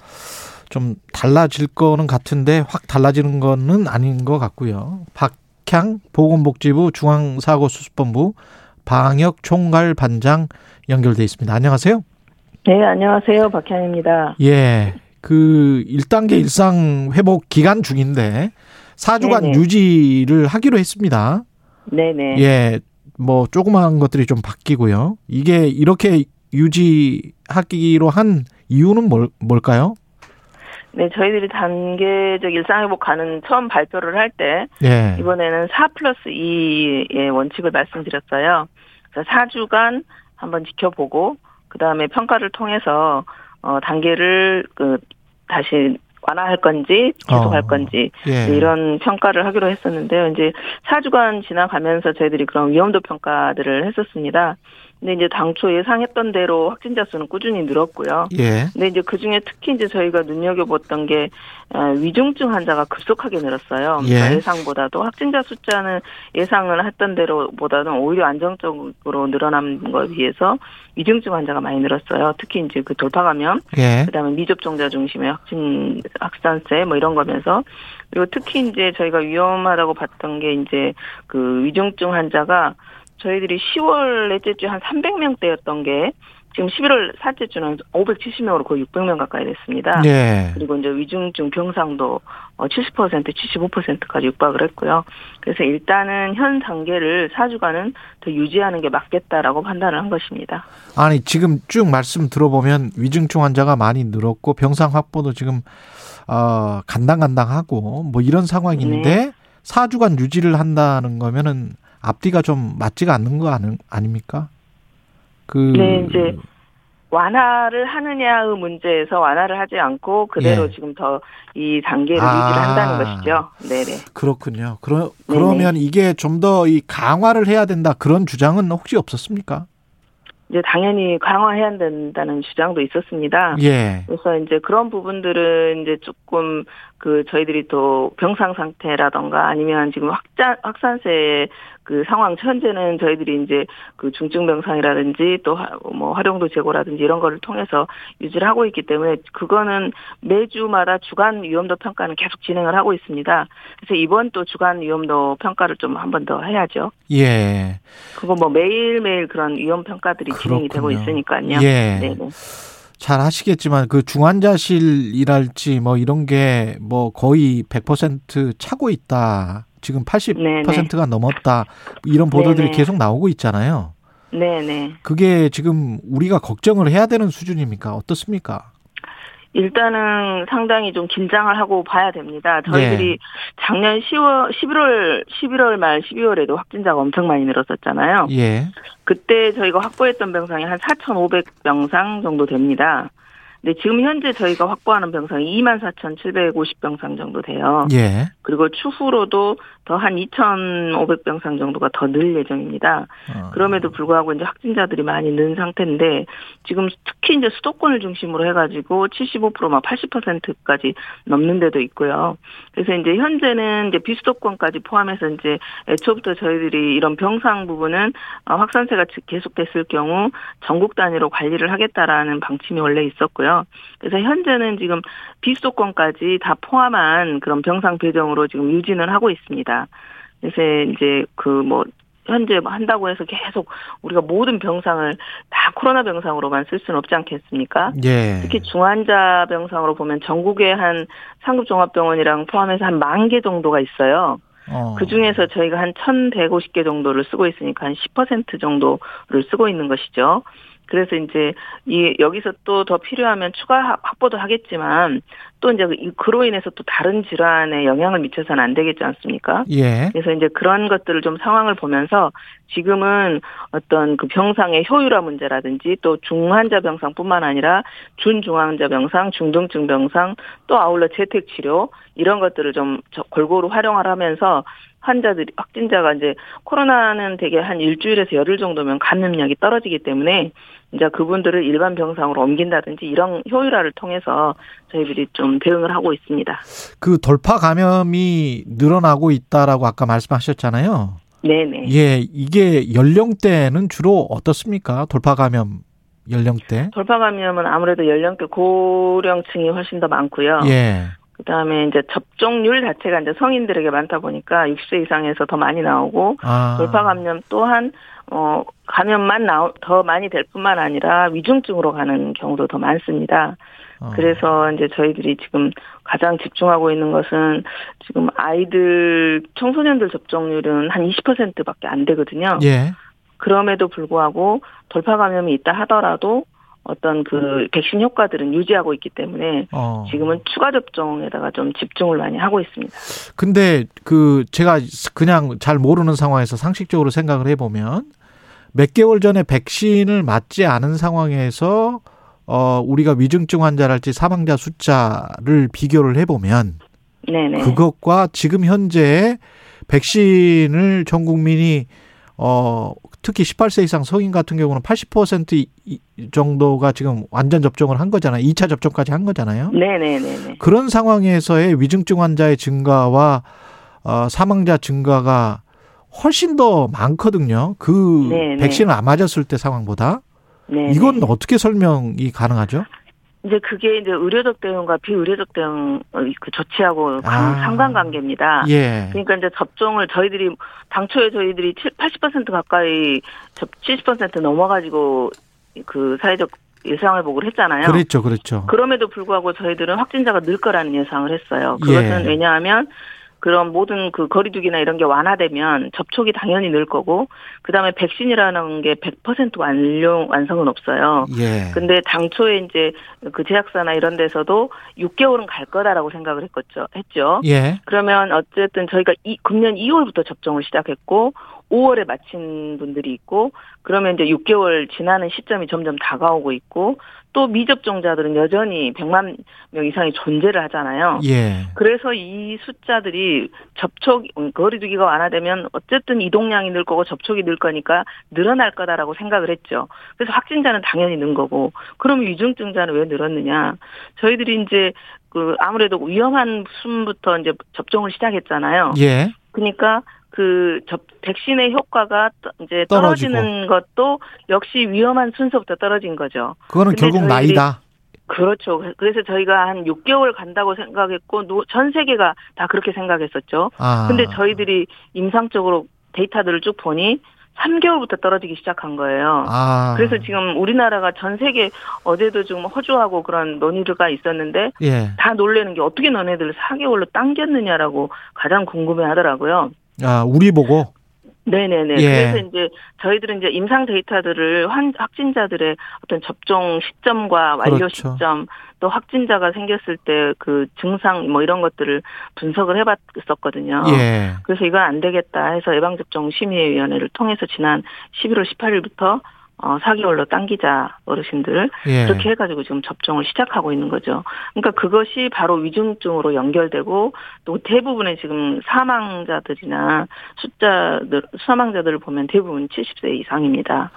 좀 달라질 거는 같은데 확 달라지는 거는 아닌 것 같고요. 박향 보건복지부 중앙사고수습본부 방역 총괄 반장 연결돼 있습니다. 안녕하세요. 네, 안녕하세요. 박향입니다. 예. 그 1단계 일상 회복 기간 중인데 4주간 네네. 유지를 하기로 했습니다. 네네. 예. 뭐 조그마한 것들이 좀 바뀌고요. 이게 이렇게 유지하기로 한 이유는 뭘, 뭘까요? 네, 저희들이 단계적 일상회복 가는 처음 발표를 할 때, 예. 이번에는 4 플러스 2의 원칙을 말씀드렸어요. 그래서 4주간 한번 지켜보고, 그 다음에 평가를 통해서, 어, 단계를, 그, 다시 완화할 건지, 계속할 어. 건지, 예. 네, 이런 평가를 하기로 했었는데요. 이제 4주간 지나가면서 저희들이 그런 위험도 평가들을 했었습니다. 근데 이제 당초 예상했던 대로 확진자 수는 꾸준히 늘었고요. 예. 근데 이제 그 중에 특히 이제 저희가 눈여겨봤던 게 어, 위중증 환자가 급속하게 늘었어요. 예. 그러니까 예상보다도 확진자 숫자는 예상을 했던 대로보다는 오히려 안정적으로 늘어난 거에 비해서 위중증 환자가 많이 늘었어요. 특히 이제 그 돌파 감염, 예. 그다음에 미접종자 중심의 확진 확산세 뭐 이런 거면서 그리고 특히 이제 저희가 위험하다고 봤던 게 이제 그 위중증 환자가 저희들이 10월 넷째 주한 300명대였던 게 지금 11월 셋째 주는 570명으로 거의 600명 가까이 됐습니다. 예. 그리고 이제 위중증 병상도 70% 75%까지 육박을 했고요. 그래서 일단은 현 단계를 4주간은 더 유지하는 게 맞겠다라고 판단을 한 것입니다. 아니 지금 쭉 말씀 들어보면 위중증 환자가 많이 늘었고 병상 확보도 지금 어 간당간당하고 뭐 이런 상황인데 네. 사 4주간 유지를 한다는 거면은 앞뒤가 좀 맞지가 않는 거 아니, 아닙니까? 그 네, 이제 완화를 하느냐의 문제에서 완화를 하지 않고 그대로 예. 지금 더 이 단계를 아. 유지를 한다는 것이죠. 네네. 그렇군요. 그러, 그러면 이게 좀 더 이 강화를 해야 된다 그런 주장은 혹시 없었습니까? 이제 당연히 강화해야 된다는 주장도 있었습니다. 예. 그래서 이제 그런 부분들은 이제 조금 그 저희들이 또 병상 상태라던가 아니면 지금 확자 확산세 그 상황 현재는 저희들이 이제 그 중증 병상이라든지 또 뭐 활용도 재고라든지 이런 거를 통해서 유지를 하고 있기 때문에 그거는 매주마다 주간 위험도 평가는 계속 진행을 하고 있습니다. 그래서 이번 또 주간 위험도 평가를 좀 한 번 더 해야죠. 예. 그거 뭐 매일 매일 그런 위험 평가들이 진행이 되고 그렇군요. 있으니까요. 예. 네네. 잘 하시겠지만 그 중환자실이랄지 뭐 이런 게 뭐 거의 100% 차고 있다. 지금 80%가 넘었다. 이런 보도들이 네네. 계속 나오고 있잖아요. 네네. 그게 지금 우리가 걱정을 해야 되는 수준입니까? 어떻습니까? 일단은 상당히 좀 긴장을 하고 봐야 됩니다. 저희들이 예. 작년 10월, 11월, 11월 말 12월에도 확진자가 엄청 많이 늘었었잖아요. 예. 그때 저희가 확보했던 병상이 한 4,500병상 정도 됩니다. 근데 지금 현재 저희가 확보하는 병상이 24,750병상 정도 돼요. 예. 그리고 추후로도 더 한 2,500병상 정도가 더 늘 예정입니다. 어. 그럼에도 불구하고 이제 확진자들이 많이 는 상태인데 지금 특히 이제 수도권을 중심으로 해가지고 75%막 80%까지 넘는 데도 있고요. 그래서 이제 현재는 이제 비수도권까지 포함해서 이제 애초부터 저희들이 이런 병상 부분은 어, 확산세가 계속됐을 경우 전국 단위로 관리를 하겠다라는 방침이 원래 있었고요. 그래서 현재는 지금 비수도권까지 다 포함한 그런 병상 배정으로 지금 유진을 하고 있습니다. 그래서 이제 그뭐 현재 한다고 해서 계속 우리가 모든 병상을 다 코로나 병상으로만 쓸 수는 없지 않겠습니까? 예. 특히 중환자 병상으로 보면 전국에 한 상급 종합병원이랑 포함해서 한 만 개 정도가 있어요. 어. 그 중에서 저희가 한 1,150개 정도를 쓰고 있으니까 한 10% 정도를 쓰고 있는 것이죠. 그래서 이제 이 여기서 또 더 필요하면 추가 확보도 하겠지만 또 이제 이- 그로 인해서 또 다른 질환에 영향을 미쳐서는 안 되겠지 않습니까? 예. 그래서 이제 그런 것들을 좀 상황을 보면서 지금은 어떤 그 병상의 효율화 문제라든지 또 중환자 병상뿐만 아니라 준중환자 병상, 중등증 병상 또 아울러 재택 치료 이런 것들을 좀 저- 골고루 활용을 하면서 환자들이 확진자가 이제 코로나는 되게 한 일주일에서 열흘 정도면 감염력이 떨어지기 때문에 이제 그분들을 일반 병상으로 옮긴다든지 이런 효율화를 통해서 저희들이 좀 대응을 하고 있습니다. 그 돌파 감염이 늘어나고 있다라고 아까 말씀하셨잖아요. 네네. 예, 이게 연령대는 주로 어떻습니까? 돌파 감염 연령대? 돌파 감염은 아무래도 연령대 고령층이 훨씬 더 많고요. 예. 그다음에 이제 접종률 자체가 이제 성인들에게 많다 보니까 60세 이상에서 더 많이 나오고 아. 돌파 감염 또한 어 감염만 나오 더 많이 될 뿐만 아니라 위중증으로 가는 경우도 더 많습니다. 어. 그래서 이제 저희들이 지금 가장 집중하고 있는 것은 지금 아이들 청소년들 접종률은 한 20%밖에 안 되거든요. 예. 그럼에도 불구하고 돌파 감염이 있다 하더라도 어떤 그 백신 효과들은 유지하고 있기 때문에 어. 지금은 추가 접종에다가 좀 집중을 많이 하고 있습니다. 근데 그 제가 그냥 잘 모르는 상황에서 상식적으로 생각을 해보면 몇 개월 전에 백신을 맞지 않은 상황에서 어 우리가 위중증 환자랄지 사망자 숫자를 비교를 해보면 네네. 그것과 지금 현재 백신을 전 국민이 어 특히 18세 이상 성인 같은 경우는 80% 이- 이- 정도가 지금 완전 접종을 한 거잖아요. 2차 접종까지 한 거잖아요. 네네네네. 그런 상황에서의 위중증 환자의 증가와 어, 사망자 증가가 훨씬 더 많거든요. 그 네, 네. 백신을 안 맞았을 때 상황보다 네. 이건 어떻게 설명이 가능하죠? 이제 그게 이제 의료적 대응과 비의료적 대응 어, 그 조치하고 관- 아. 상관관계입니다. 예. 그러니까 이제 접종을 저희들이 당초에 저희들이 7, 80% 가까이 접70% 넘어가지고 그 사회적 예상을 보고 했잖아요. 그랬죠, 그랬죠. 그럼에도 불구하고 저희들은 확진자가 늘 거라는 예상을 했어요. 그것은 예. 왜냐하면 그런 모든 그 거리두기나 이런 게 완화되면 접촉이 당연히 늘 거고 그다음에 백신이라는 게 100% 완료 완성은 없어요. 예. 근데 당초에 이제 그 제약사나 이런 데서도 6개월은 갈 거다라고 생각을 했겠죠. 했죠. 예. 그러면 어쨌든 저희가 이, 금년 2월부터 접종을 시작했고 5월에 마친 분들이 있고 그러면 이제 6개월 지나는 시점이 점점 다가오고 있고 또 미접종자들은 여전히 100만 명 이상이 존재를 하잖아요. 예. 그래서 이 숫자들이 접촉 음, 거리두기가 완화되면 어쨌든 이동량이 늘 거고 접촉이 늘 거니까 늘어날 거다라고 생각을 했죠. 그래서 확진자는 당연히 는 거고 그럼 위중증자는 왜 늘었느냐? 저희들이 이제 그 아무래도 위험한 순부터 이제 접종을 시작했잖아요. 예. 그러니까 그 접, 백신의 효과가 떠- 이제. 떨어지는 것도 역시 위험한 순서부터 떨어진 거죠. 그거는 결국 나이다. 그렇죠. 그래서 저희가 한 6개월 간다고 생각했고 노- 전 세계가 다 그렇게 생각했었죠. 아. 근데 저희들이 임상적으로 데이터들을 쭉 보니 3개월부터 떨어지기 시작한 거예요. 아. 그래서 지금 우리나라가 전 세계 어제도 지금 허주하고 그런 논의가 있었는데 예. 다 놀래는 게 어떻게 너네들 4개월로 당겼느냐라고 가장 궁금해 하더라고요. 아, 우리 보고 네네네. 예. 그래서 이제 저희들은 이제 임상 데이터들을 환, 확진자들의 어떤 접종 시점과 완료 그렇죠. 시점 또 확진자가 생겼을 때 그 증상 뭐 이런 것들을 분석을 해봤었거든요. 예. 그래서 이건 안 되겠다 해서 예방접종 심의위원회를 통해서 지난 11월 18일부터 어, 4개월로 당기자 어르신들 예. 그렇게 해가지고 지금 접종을 시작하고 있는 거죠. 그러니까 그것이 바로 위중증으로 연결되고 또 대부분의 지금 사망자들이나 숫자들 사망자들을 보면 대부분 70세 이상입니다.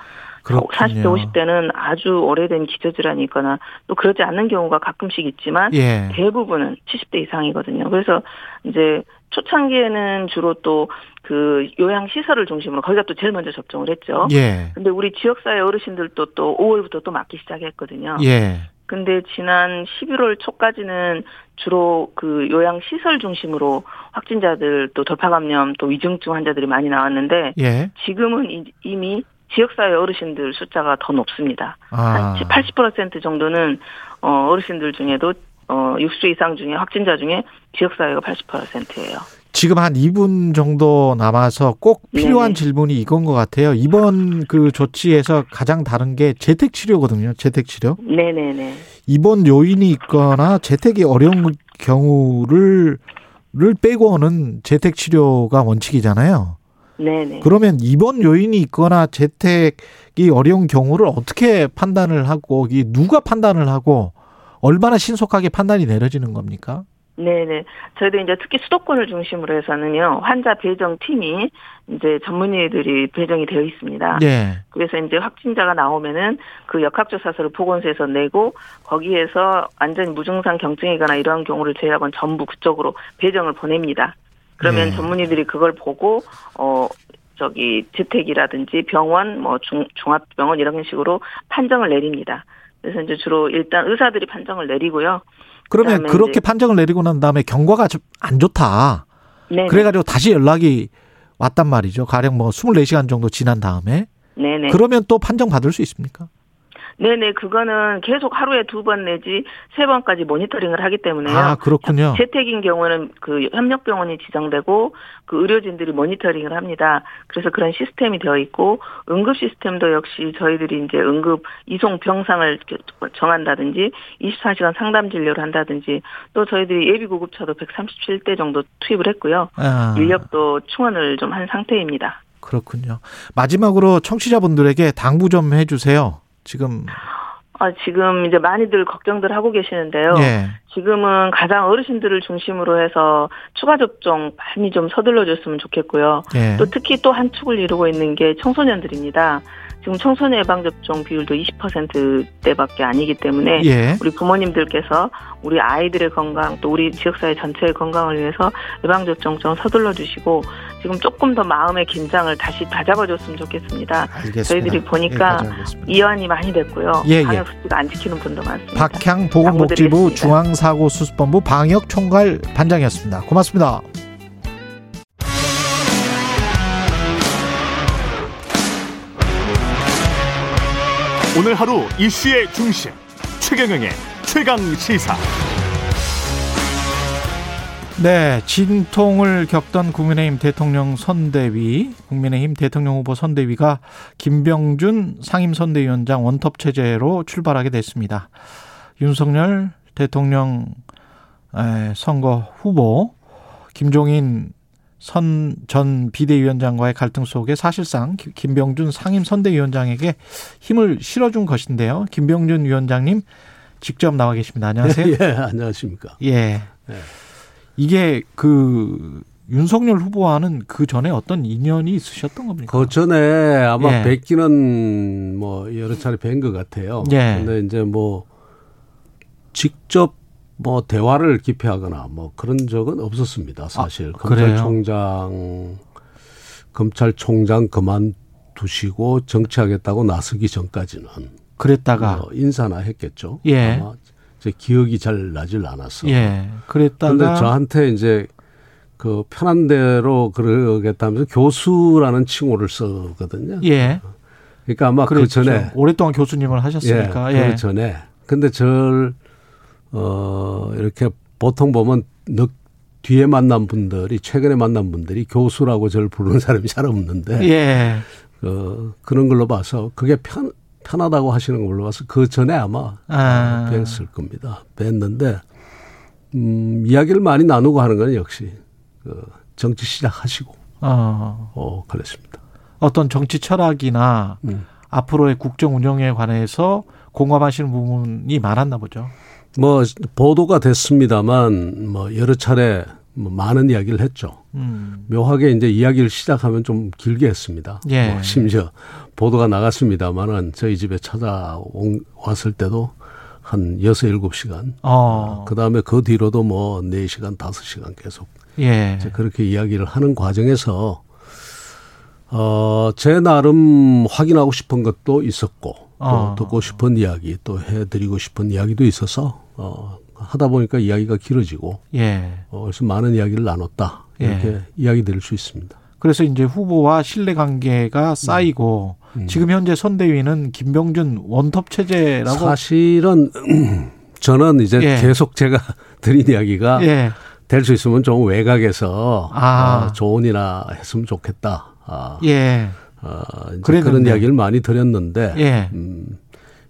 그렇군요. 40대, 50대는 아주 오래된 기저질환이 있거나 또 그러지 않는 경우가 가끔씩 있지만 예. 대부분은 70대 이상이거든요. 그래서 이제 초창기에는 주로 또 그 요양 시설을 중심으로 거기가 또 제일 먼저 접종을 했죠. 예. 근데 우리 지역사회 어르신들도 또 5월부터 또 맞기 시작했거든요. 예. 근데 지난 11월 초까지는 주로 그 요양 시설 중심으로 확진자들 또 돌파 감염 또 위중증 환자들이 많이 나왔는데 예. 지금은 이- 이미 지역사회 어르신들 숫자가 더 높습니다. 아. 한 80% 정도는 어 어르신들 중에도 어 60세 이상 중에 확진자 중에 지역사회가 80%예요. 지금 한 2분 정도 남아서 꼭 필요한 네네. 질문이 이건 것 같아요. 이번 그 조치에서 가장 다른 게 재택 치료거든요. 재택 치료. 네네네. 입원 요인이 있거나 재택이 어려운 경우를 를 빼고는 재택 치료가 원칙이잖아요. 네네. 그러면 입원 요인이 있거나 재택이 어려운 경우를 어떻게 판단을 하고 이 누가 판단을 하고 얼마나 신속하게 판단이 내려지는 겁니까? 네네. 저희도 이제 특히 수도권을 중심으로 해서는요, 환자 배정 팀이 이제 전문의들이 배정이 되어 있습니다. 네. 그래서 이제 확진자가 나오면은 그 역학조사서를 보건소에서 내고 거기에서 완전히 무증상 경증이거나 이러한 경우를 제외하고는 전부 그쪽으로 배정을 보냅니다. 그러면 네. 전문의들이 그걸 보고 어 저기 재택이라든지 병원 뭐 중, 종합병원 이런 식으로 판정을 내립니다. 그래서 이제 주로 일단 의사들이 판정을 내리고요. 그러면 그렇게 판정을 내리고 난 다음에 경과가 좀 안 좋다. 네. 그래가지고 다시 연락이 왔단 말이죠. 가령 뭐 24시간 정도 지난 다음에. 네네. 그러면 또 판정 받을 수 있습니까? 네네, 그거는 계속 하루에 두 번 내지 세 번까지 모니터링을 하기 때문에요. 아, 그렇군요. 재택인 경우는 그 협력병원이 지정되고 그 의료진들이 모니터링을 합니다. 그래서 그런 시스템이 되어 있고 응급 시스템도 역시 저희들이 이제 응급 이송 병상을 정한다든지 24시간 상담 진료를 한다든지 또 저희들이 예비 구급차도 137대 정도 투입을 했고요. 아, 인력도 충원을 좀 한 상태입니다. 그렇군요. 마지막으로 청취자분들에게 당부 좀 해주세요. 지금 아, 지금 이제 많이들 걱정들 하고 계시는데요. 예, 지금은 가장 어르신들을 중심으로 해서 추가 접종 많이 좀 서둘러 줬으면 좋겠고요. 예, 또 특히 또 한 축을 이루고 있는 게 청소년들입니다. 지금 청소년 예방접종 비율도 20%대밖에 아니기 때문에 예, 우리 부모님들께서 우리 아이들의 건강 또 우리 지역사회 전체의 건강을 위해서 예방접종 좀 서둘러 주시고 지금 조금 더 마음의 긴장을 다시 다잡아줬으면 좋겠습니다. 알겠습니다. 저희들이 보니까 여기까지 하겠습니다. 이완이 많이 됐고요. 예, 예. 방역 수칙 안 지키는 분도 많습니다. 박향 보건복지부. 중앙사고수습본부 방역총괄 반장이었습니다. 고맙습니다. 오늘 하루 이슈의 중심 최경영의 최강 시사. 네, 진통을 겪던 국민의힘 대통령 선대위, 국민의힘 대통령 후보 선대위가 김병준 상임선대위원장 원톱 체제로 출발하게 됐습니다. 윤석열 대통령 에, 선거 후보 김종인 선 전 비대위원장과의 갈등 속에 사실상 김- 김병준 상임 선대위원장에게 힘을 실어준 것인데요. 김병준 위원장님 직접 나와 계십니다. 안녕하세요. 예, 안녕하십니까. 예. 이게 그 윤석열 후보와는 그 전에 어떤 인연이 있으셨던 겁니까? 그 전에 아마 예. 뵙기는 뭐 여러 차례 뵌 것 같아요. 예. 근데 이제 뭐 직접 뭐 대화를 기피하거나 뭐 그런 적은 없었습니다. 사실 아? 검찰총장 검찰총장 그만두시고 정치하겠다고 나서기 전까지는 그랬다가 뭐 인사나 했겠죠. 예. 아마 제 기억이 잘 나질 않았어. 예. 그랬다가 저한테 이제 그 편한 대로 그러겠다면서 교수라는 칭호를 쓰거든요. 예. 그러니까 아마 그 그랬죠. 전에 오랫동안 교수님을 하셨으니까. 예, 예. 그 전에 근데 절 어, 이렇게 보통 보면 늦 뒤에 만난 분들이 최근에 만난 분들이 교수라고 저를 부르는 사람이 잘 없는데 예. 그 그런 걸로 봐서 그게 편 편하다고 하시는 걸로 봐서 그 전에 아마 아. 뵀을 겁니다. 뵀는데 음, 이야기를 많이 나누고 하는 건 역시 그 정치 시작하시고 어. 어 그랬습니다. 어떤 정치 철학이나 음. 앞으로의 국정 운영에 관해서 공감하시는 부분이 많았나 보죠. 뭐 보도가 됐습니다만 뭐 여러 차례 뭐 많은 이야기를 했죠. 음. 묘하게 이제 이야기를 시작하면 좀 길게 했습니다. 예. 뭐 심지어 보도가 나갔습니다만은 저희 집에 찾아왔을 때도 한 여섯 일곱 시간. 어. 그 다음에 그 뒤로도 뭐 네 시간 다섯 시간 계속 예. 이제 그렇게 이야기를 하는 과정에서 어, 제 나름 확인하고 싶은 것도 있었고 또 어. 듣고 싶은 이야기 또 해드리고 싶은 이야기도 있어서 어, 하다 보니까 이야기가 길어지고 예. 어, 그래서 많은 이야기를 나눴다 이렇게 예. 이야기 드릴 수 있습니다. 그래서 이제 후보와 신뢰 관계가 쌓이고 음. 지금 현재 선대위는 김병준 원톱 체제라고 사실은 저는 이제 예. 계속 제가 드린 이야기가 예. 될수 있으면 좀 외곽에서 아. 어, 조언이나 했으면 좋겠다. 아, 예. 그랬는데. 그런 이야기를 많이 드렸는데 예. 음,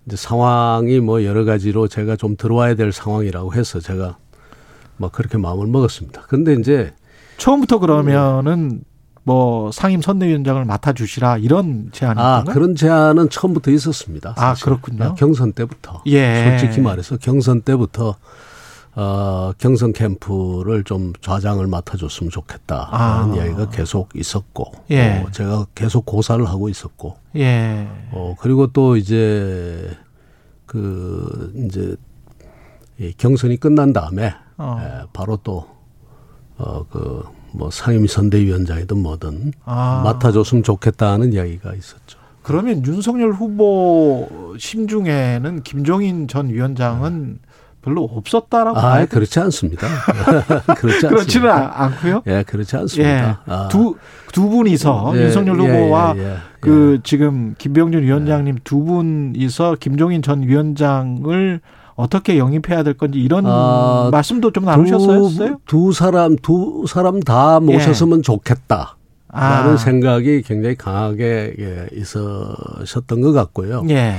이제 상황이 뭐 여러 가지로 제가 좀 들어와야 될 상황이라고 해서 제가 뭐 그렇게 마음을 먹었습니다. 근데 이제 처음부터 그러면은 뭐 상임 선대위원장을 맡아 주시라 이런 제안이 아? 그런 제안은 처음부터 있었습니다. 아, 사실. 그렇군요. 경선 때부터 예. 솔직히 말해서 경선 때부터 어, 경선 캠프를 좀 좌장을 맡아줬으면 좋겠다. 아. 라는 이야기가 계속 있었고, 예. 어, 제가 계속 고사를 하고 있었고, 예. 어, 그리고 또 이제, 그, 이제, 이 경선이 끝난 다음에, 어. 에, 바로 또, 어, 그, 뭐 상임위 선대위원장이든 뭐든 아. 맡아줬으면 좋겠다는 이야기가 있었죠. 그러면 윤석열 후보 심중에는 김종인 전 위원장은 별로 없었다라고 아, 봐야? 그렇지 않습니다. 그렇지 않습니다. 않- 않고요. 예, 그렇지 예. 않습니다. 아. 두, 두 분이서 예, 윤석열 예, 후보와 예, 예, 예. 그 지금 김병준 위원장님 두 분이서 김종인 전 위원장을 어떻게 영입해야 될 건지 이런 아, 말씀도 좀 나누셨어요? 두, 두 사람 두 사람 다 모셨으면 좋겠다. 라는 예. 아. 생각이 굉장히 강하게 예, 있으셨던 것 같고요. 예.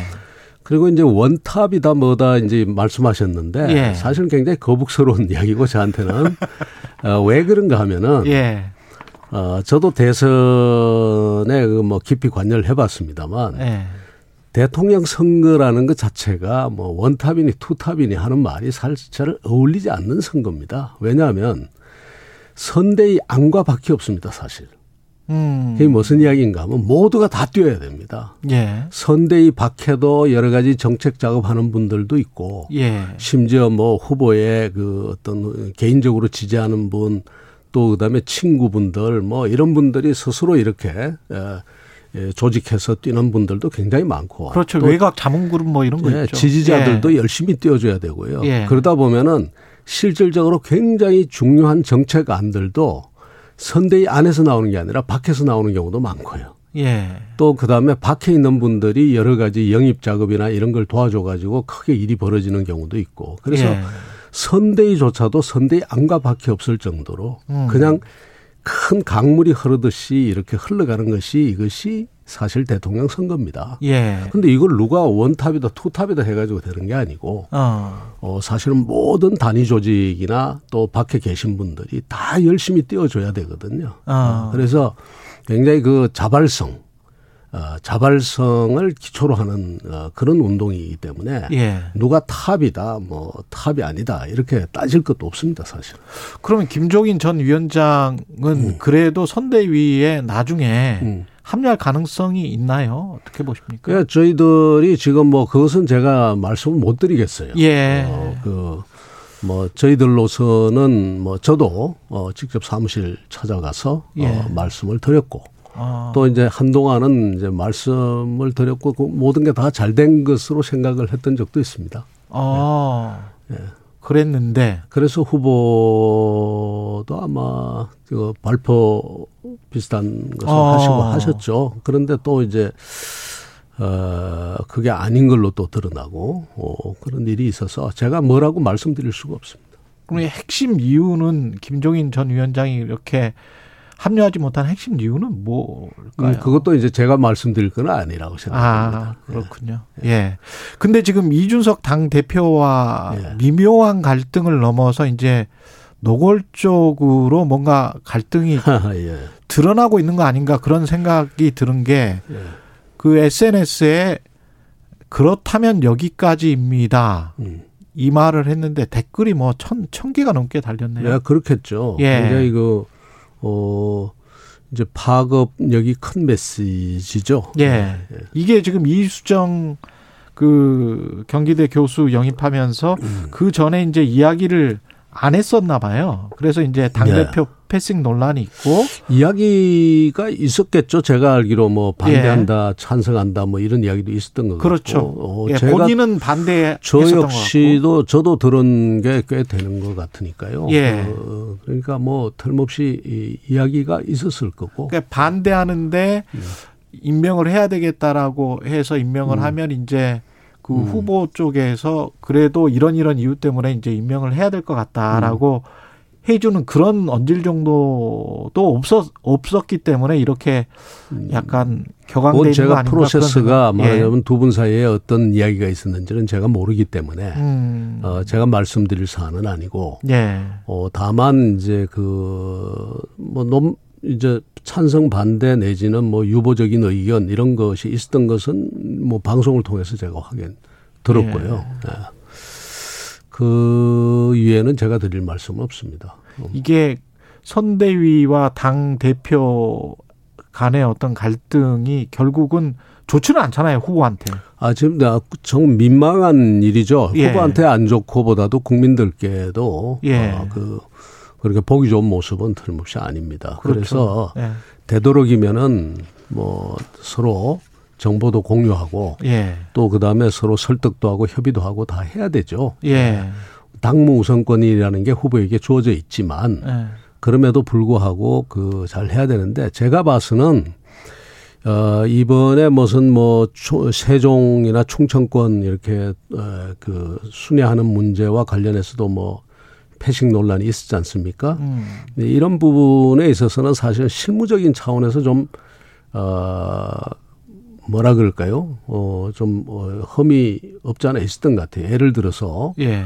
그리고 이제 원탑이다 뭐다 이제 말씀하셨는데 예. 사실 굉장히 거북스러운 이야기고 저한테는 어, 왜 그런가 하면은 예. 어, 저도 대선에 그뭐 깊이 관여를 해봤습니다만 예. 대통령 선거라는 것 자체가 뭐 원탑이니 투탑이니 하는 말이 사실 잘 어울리지 않는 선거입니다. 왜냐하면 선대위 안과 밖이 없습니다, 사실. 음. 그게 무슨 이야기인가 하면 모두가 다 뛰어야 됩니다. 예. 선대위 밖에도 여러 가지 정책 작업하는 분들도 있고 예. 심지어 뭐 후보의 그 어떤 개인적으로 지지하는 분 또 그다음에 친구분들 뭐 이런 분들이 스스로 이렇게 에, 에, 조직해서 뛰는 분들도 굉장히 많고 그렇죠. 또 외곽 자문그룹 뭐 이런 거 예, 있죠. 지지자들도 예. 열심히 뛰어줘야 되고요. 예. 그러다 보면은 실질적으로 굉장히 중요한 정책 안들도 선대위 안에서 나오는 게 아니라 밖에서 나오는 경우도 많고요. 예. 또 그다음에 밖에 있는 분들이 여러 가지 영입 작업이나 이런 걸 도와줘 가지고 크게 일이 벌어지는 경우도 있고 그래서 예. 선대위조차도 선대위 안과 밖에 없을 정도로 음. 그냥 큰 강물이 흐르듯이 이렇게 흘러가는 것이 이것이 사실 대통령 선거입니다. 예. 근데 이걸 누가 원탑이다 투탑이다 해가지고 되는 게 아니고 어. 어 사실은 모든 단위 조직이나 또 밖에 계신 분들이 다 열심히 뛰어줘야 되거든요. 어. 그래서 굉장히 그 자발성, 어, 자발성을 기초로 하는 어, 그런 운동이기 때문에 예. 누가 탑이다, 뭐 탑이 아니다 이렇게 따질 것도 없습니다, 사실. 그러면 김종인 전 위원장은 그래도 선대위에 나중에 음. 합류할 가능성이 있나요? 어떻게 보십니까? 그러니까 저희들이 지금 뭐 그것은 제가 말씀을 못 드리겠어요. 예. 어, 그, 뭐, 저희들로서는 뭐, 저도, 어, 직접 사무실 찾아가서, 예. 어, 말씀을 드렸고, 어. 또 이제 한동안은 이제 말씀을 드렸고, 그 모든 게 다 잘 된 것으로 생각을 했던 적도 있습니다. 어. 예. 그랬는데 그래서 후보도 아마 그 발표 비슷한 것을 어. 하시고 하셨죠. 그런데 또 이제 어 그게 아닌 걸로 또 드러나고 어 그런 일이 있어서 제가 뭐라고 말씀드릴 수가 없습니다. 그럼 이 핵심 이유는 김종인 전 위원장이 이렇게 합류하지 못한 핵심 이유는 뭘까요? 음, 그것도 이제 제가 말씀드릴 건 아니라고 아, 생각합니다. 그렇군요. 예. 근데 지금 이준석 당 대표와 예. 미묘한 갈등을 넘어서 이제 노골적으로 뭔가 갈등이 예. 드러나고 있는 거 아닌가 그런 생각이 드는 게 예. 그 SNS에 그렇다면 여기까지입니다. 음. 이 말을 했는데 댓글이 뭐 천, 천 개가 넘게 달렸네요. 네, 그렇겠죠. 예. 굉장히 그, 어, 이제 파급력이 큰 메시지죠. 예. 이게 지금 이수정 그 경기대 교수 영입하면서 음. 그 전에 이제 이야기를 안 했었나 봐요. 그래서 이제 당대표 패싱 논란이 있고 이야기가 있었겠죠. 제가 알기로 뭐 반대한다, 찬성한다 뭐 이런 이야기도 있었던 것 예. 그렇죠. 같고. 어, 예, 본인은 반대했었던 저. 역시도 저도 들은 게 꽤 되는 것 같으니까요. 예. 어, 그러니까 뭐 틀림없이 이 이야기가 있었을 거고. 그러니까 반대하는데 음. 임명을 해야 되겠다라고 해서 임명을 하면 이제 그 음. 후보 쪽에서 그래도 이런 이런 이유 때문에 이제 임명을 해야 될 것 같다라고 해주는 그런 언질 정도도 없었 없었기 때문에 이렇게 약간 그건 있는 거 제가 프로세스가. 예. 말하자면 두분 사이에 어떤 이야기가 있었는지는 제가 모르기 때문에 음. 어, 제가 말씀드릴 사안은 아니고 예. 어, 다만 이제 그뭐 너무 이제 찬성 반대 내지는 뭐 유보적인 의견 이런 것이 있었던 것은 뭐 방송을 통해서 제가 확인 들었고요. 예. 그 이외에는 제가 드릴 말씀은 없습니다. 이게 선대위와 당 대표 간의 어떤 갈등이 결국은 좋지는 않잖아요 후보한테. 아, 지금 나정 민망한 일이죠. 예. 후보한테 안 좋고보다도 국민들께도 예. 어, 그 그렇게 보기 좋은 모습은 틀림없이 아닙니다. 그래서 예. 되도록이면은 뭐 서로 정보도 공유하고 예. 또 그다음에 서로 설득도 하고 협의도 하고 다 해야 되죠. 예. 당무 우선권이라는 게 후보에게 주어져 있지만 예. 그럼에도 불구하고 그 잘 해야 되는데 제가 봐서는 어 이번에 무슨 뭐 추- 세종이나 충청권 이렇게 어그 순회하는 문제와 관련해서도 뭐 패싱 논란이 있었지 않습니까? 음. 네, 이런 부분에 있어서는 사실 실무적인 차원에서 좀, 어, 뭐라 그럴까요? 어, 좀, 어, 험이 없지 않아 있었던 것 같아요. 예를 들어서, 예.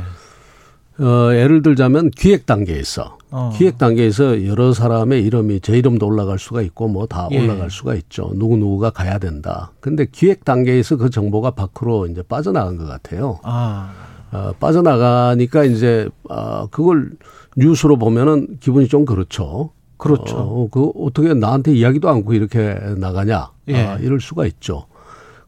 어, 예를 들자면 기획 단계에서, 어. 기획 단계에서 여러 사람의 이름이 제 이름도 올라갈 수가 있고 뭐다 예. 올라갈 수가 있죠. 누구누구가 가야 된다. 근데 기획 단계에서 그 정보가 밖으로 이제 빠져나간 것 같아요. 아. 어, 빠져나가니까 이제 아 그걸 뉴스로 보면은 기분이 좀 그렇죠. 그렇죠. 어, 그 어떻게 나한테 이야기도 않고 이렇게 나가냐? 예. 아, 이럴 수가 있죠.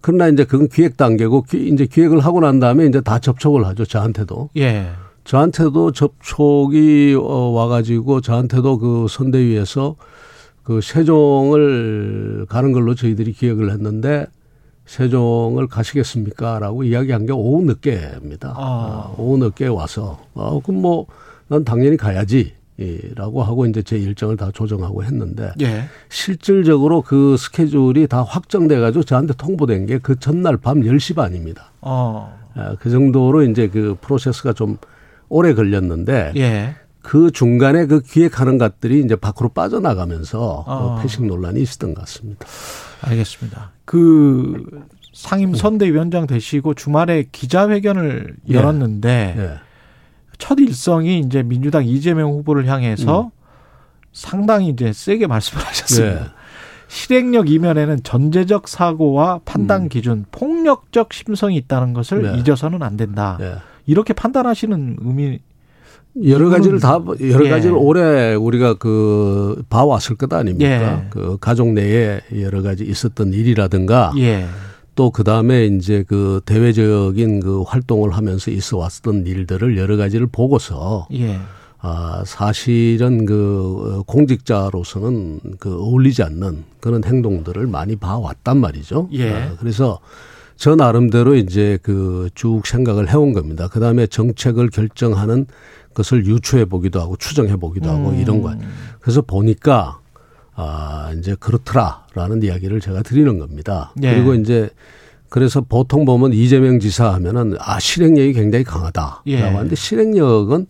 그러나 이제 그건 기획 단계고 기- 이제 기획을 하고 난 다음에 이제 다 접촉을 하죠. 저한테도. 예. 저한테도 접촉이 어, 와가지고 저한테도 그 선대위에서 그 세종을 가는 걸로 저희들이 기획을 했는데 세종을 가시겠습니까? 라고 이야기한 게 오후 늦게입니다. 아. 어, 오후 늦게 와서, 아, 그럼 뭐, 난 당연히 가야지. 예, 라고 하고 이제 제 일정을 다 조정하고 했는데 예. 실질적으로 그 스케줄이 다 확정돼 가지고 저한테 통보된 게 그 전날 밤 10시 반입니다. 어. 아, 그 정도로 이제 그 프로세스가 좀 오래 걸렸는데 예. 그 중간에 그 기획하는 것들이 이제 밖으로 빠져나가면서 어. 어, 패싱 논란이 있었던 것 같습니다. 알겠습니다. 그 상임 선대위원장 되시고 주말에 기자회견을 예. 열었는데 예. 첫 일성이 이제 민주당 이재명 후보를 향해서 음. 상당히 이제 세게 말씀을 하셨습니다. 예. 실행력 이면에는 전제적 사고와 판단 음. 기준, 폭력적 심성이 있다는 것을 네. 잊어서는 안 된다. 예. 이렇게 판단하시는 의미 여러 가지를 다 여러 예. 가지를 오래 우리가 그 봐왔을 것 아닙니까? 예. 그 가족 내에 여러 가지 있었던 일이라든가 예. 또그 다음에 이제 그 대외적인 그 활동을 하면서 있어 왔던 일들을 여러 가지를 보고서 예. 아 사실은 그 공직자로서는 그 어울리지 않는 그런 행동들을 많이 봐왔단 말이죠. 예. 아, 그래서 저 나름대로 이제 그 쭉 생각을 해온 겁니다. 그 다음에 정책을 결정하는 것을 유추해 보기도 하고 추정해 보기도 하고 음. 이런 거. 그래서 보니까 아 이제 그렇더라라는 이야기를 제가 드리는 겁니다. 예. 그리고 이제 그래서 보통 보면 이재명 지사 하면은 아 실행력이 굉장히 강하다라고 예. 하는데 실행력은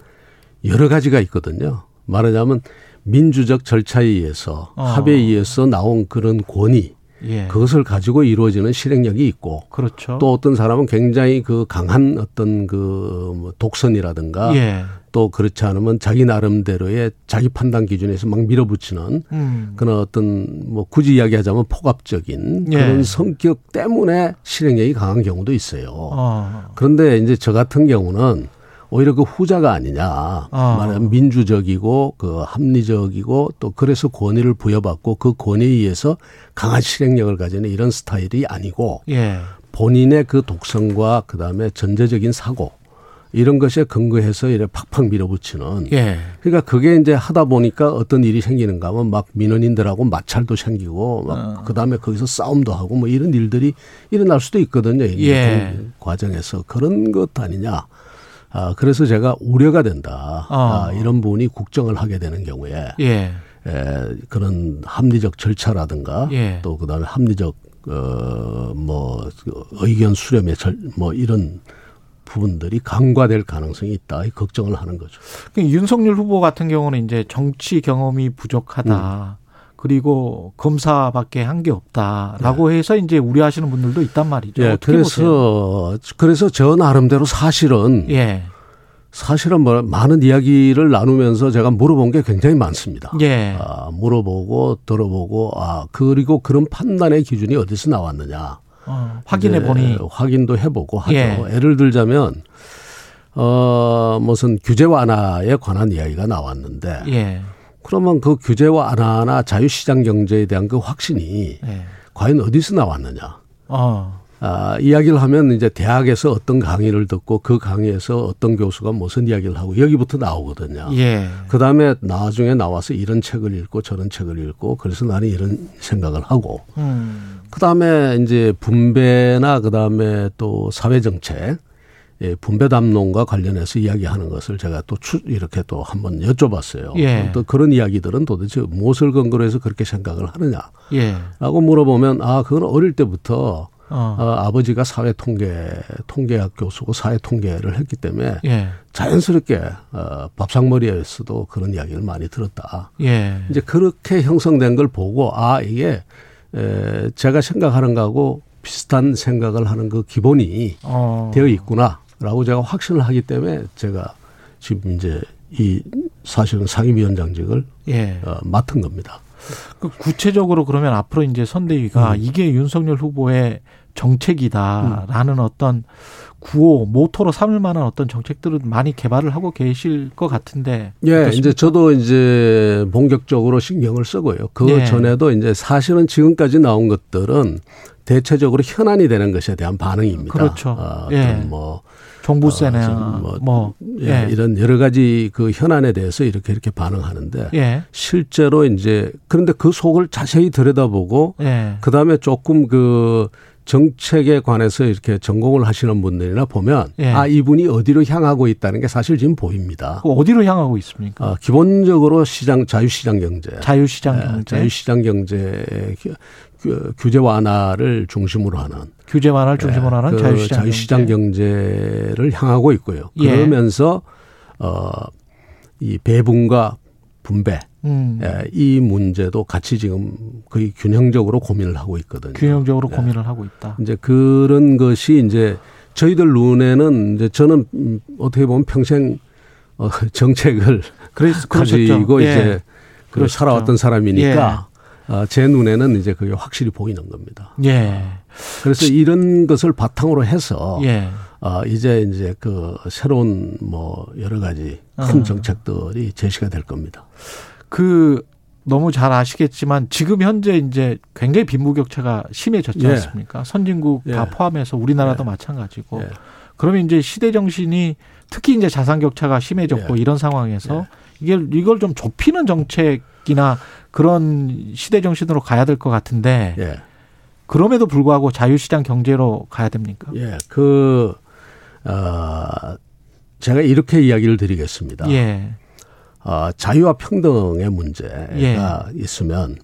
여러 가지가 있거든요. 말하자면 민주적 절차에 의해서 어. 합의에 의해서 나온 그런 권위 예. 그것을 가지고 이루어지는 실행력이 있고 그렇죠. 또 어떤 사람은 굉장히 그 강한 어떤 그뭐 독선이라든가 예. 또 그렇지 않으면 자기 나름대로의 자기 판단 기준에서 막 밀어붙이는 음. 그런 어떤 뭐 굳이 이야기하자면 폭압적인 예. 그런 성격 때문에 실행력이 강한 경우도 있어요. 어. 그런데 이제 저 같은 경우는 오히려 그 후자가 아니냐. 아. 말하면 민주적이고 그 합리적이고 또 그래서 권위를 부여받고 그 권위에 의해서 강한 실행력을 가지는 이런 스타일이 아니고 예. 본인의 그 독성과 그다음에 전제적인 사고 이런 것에 근거해서 이래 팍팍 밀어붙이는 예. 그러니까 그게 이제 하다 보니까 어떤 일이 생기는가 하면 막 민원인들하고 마찰도 생기고 막 어. 그다음에 거기서 싸움도 하고 뭐 이런 일들이 일어날 수도 있거든요. 이 예. 동- 과정에서 그런 것 아니냐. 아, 그래서 제가 우려가 된다. 어. 아, 이런 분이 국정을 하게 되는 경우에 예. 에, 그런 합리적 절차라든가 예. 또 그다음에 합리적 어뭐 의견 수렴의 절 뭐 이런 부분들이 강화될 가능성이 있다. 이 걱정을 하는 거죠. 그 윤석열 후보 같은 경우는 이제 정치 경험이 부족하다. 그리고 검사밖에 한 게 없다라고 해서 이제 우려하시는 분들도 있단 말이죠. 예, 어떻게 보세요? 그래서 그래서 저 나름대로 사실은 예. 사실은 뭐 많은 이야기를 나누면서 제가 물어본 게 굉장히 많습니다. 예. 아, 물어보고 들어보고 아 그리고 그런 판단의 기준이 어디서 나왔느냐 어, 확인해 보니 확인도 해보고 하죠. 예. 예를 들자면 어 무슨 규제 완화에 관한 이야기가 나왔는데 예. 그러면 그 규제 완화나 자유시장 경제에 대한 그 확신이 예. 과연 어디서 나왔느냐? 어. 아, 이야기를 하면 이제 대학에서 어떤 강의를 듣고 그 강의에서 어떤 교수가 무슨 이야기를 하고 여기부터 나오거든요. 예. 그 다음에 나중에 나와서 이런 책을 읽고 저런 책을 읽고 그래서 나는 이런 생각을 하고 음. 그 다음에 이제 분배나 그 다음에 또 사회정책, 예, 분배 담론과 관련해서 이야기하는 것을 제가 또 추, 이렇게 또 한번 여쭤봤어요. 예. 또 그런 이야기들은 도대체 무엇을 근거로 해서 그렇게 생각을 하느냐? 예. 라고 물어보면 아, 그건 어릴 때부터 어. 어, 아버지가 사회 통계, 통계학 교수고 사회 통계를 했기 때문에 예. 자연스럽게 어, 밥상머리에서도 그런 이야기를 많이 들었다. 예. 이제 그렇게 형성된 걸 보고 아 이게 에, 제가 생각하는 거하고 비슷한 생각을 하는 그 기본이 어. 되어 있구나라고 제가 확신을 하기 때문에 제가 지금 이제 이 사실은 상임위원장직을 예. 어, 맡은 겁니다. 그 구체적으로 그러면 앞으로 이제 선대위가 음. 이게 윤석열 후보의 정책이다라는 어떤 구호 모토로 삼을 만한 어떤 정책들은 많이 개발을 하고 계실 것 같은데 예, 어떻습니까? 이제 저도 이제 본격적으로 신경을 쓰고요. 그 예. 전에도 이제 사실은 지금까지 나온 것들은 대체적으로 현안이 되는 것에 대한 반응입니다. 그렇죠. 어, 예. 뭐 종부세나 어, 뭐, 뭐, 예, 이런 여러 가지 그 현안에 대해서 이렇게 이렇게 반응하는데 예. 실제로 이제 그런데 그 속을 자세히 들여다보고 예. 그 다음에 조금 그 정책에 관해서 이렇게 전공을 하시는 분들이나 보면 예. 아 이분이 어디로 향하고 있다는 게 사실 지금 보입니다. 그 어디로 향하고 있습니까? 어, 기본적으로 시장 자유시장 경제, 자유시장 예, 경제, 자유시장 경제 규- 규- 규제 완화를 중심으로 하는 규제 완화를 중심으로 하는 그 자유시장, 자유시장 경제. 경제를 향하고 있고요. 예. 그러면서 어이 배분과 분배 음. 예, 이 문제도 같이 지금 거의 균형적으로 고민을 하고 있거든요. 균형적으로 예. 고민을 하고 있다. 이제 그런 것이 이제 저희들 눈에는 이제 저는 음, 어떻게 보면 평생 어, 정책을 그래서 가지고 예. 이제 그. 살아왔던 사람이니까 어, 제 눈에는 이제 그게 확실히 보이는 겁니다. 예. 그래서 이런 것을 바탕으로 해서 예. 어, 이제 이제 그 새로운 뭐 여러 가지 큰 어. 정책들이 제시가 될 겁니다. 그 너무 잘 아시겠지만 지금 현재 이제 굉장히 빈부격차가 심해졌지 예. 않습니까? 선진국 다 예. 포함해서 우리나라도 예. 마찬가지고. 예. 그러면 이제 시대 정신이 특히 이제 자산 격차가 심해졌고 예. 이런 상황에서 이게 이걸 좀 좁히는 정책이나 그런 시대 정신으로 가야 될 것 같은데 예. 그럼에도 불구하고 자유시장 경제로 가야 됩니까? 예. 그, 어, 제가 이렇게 이야기를 드리겠습니다. 예. 어, 자유와 평등의 문제가 예. 있으면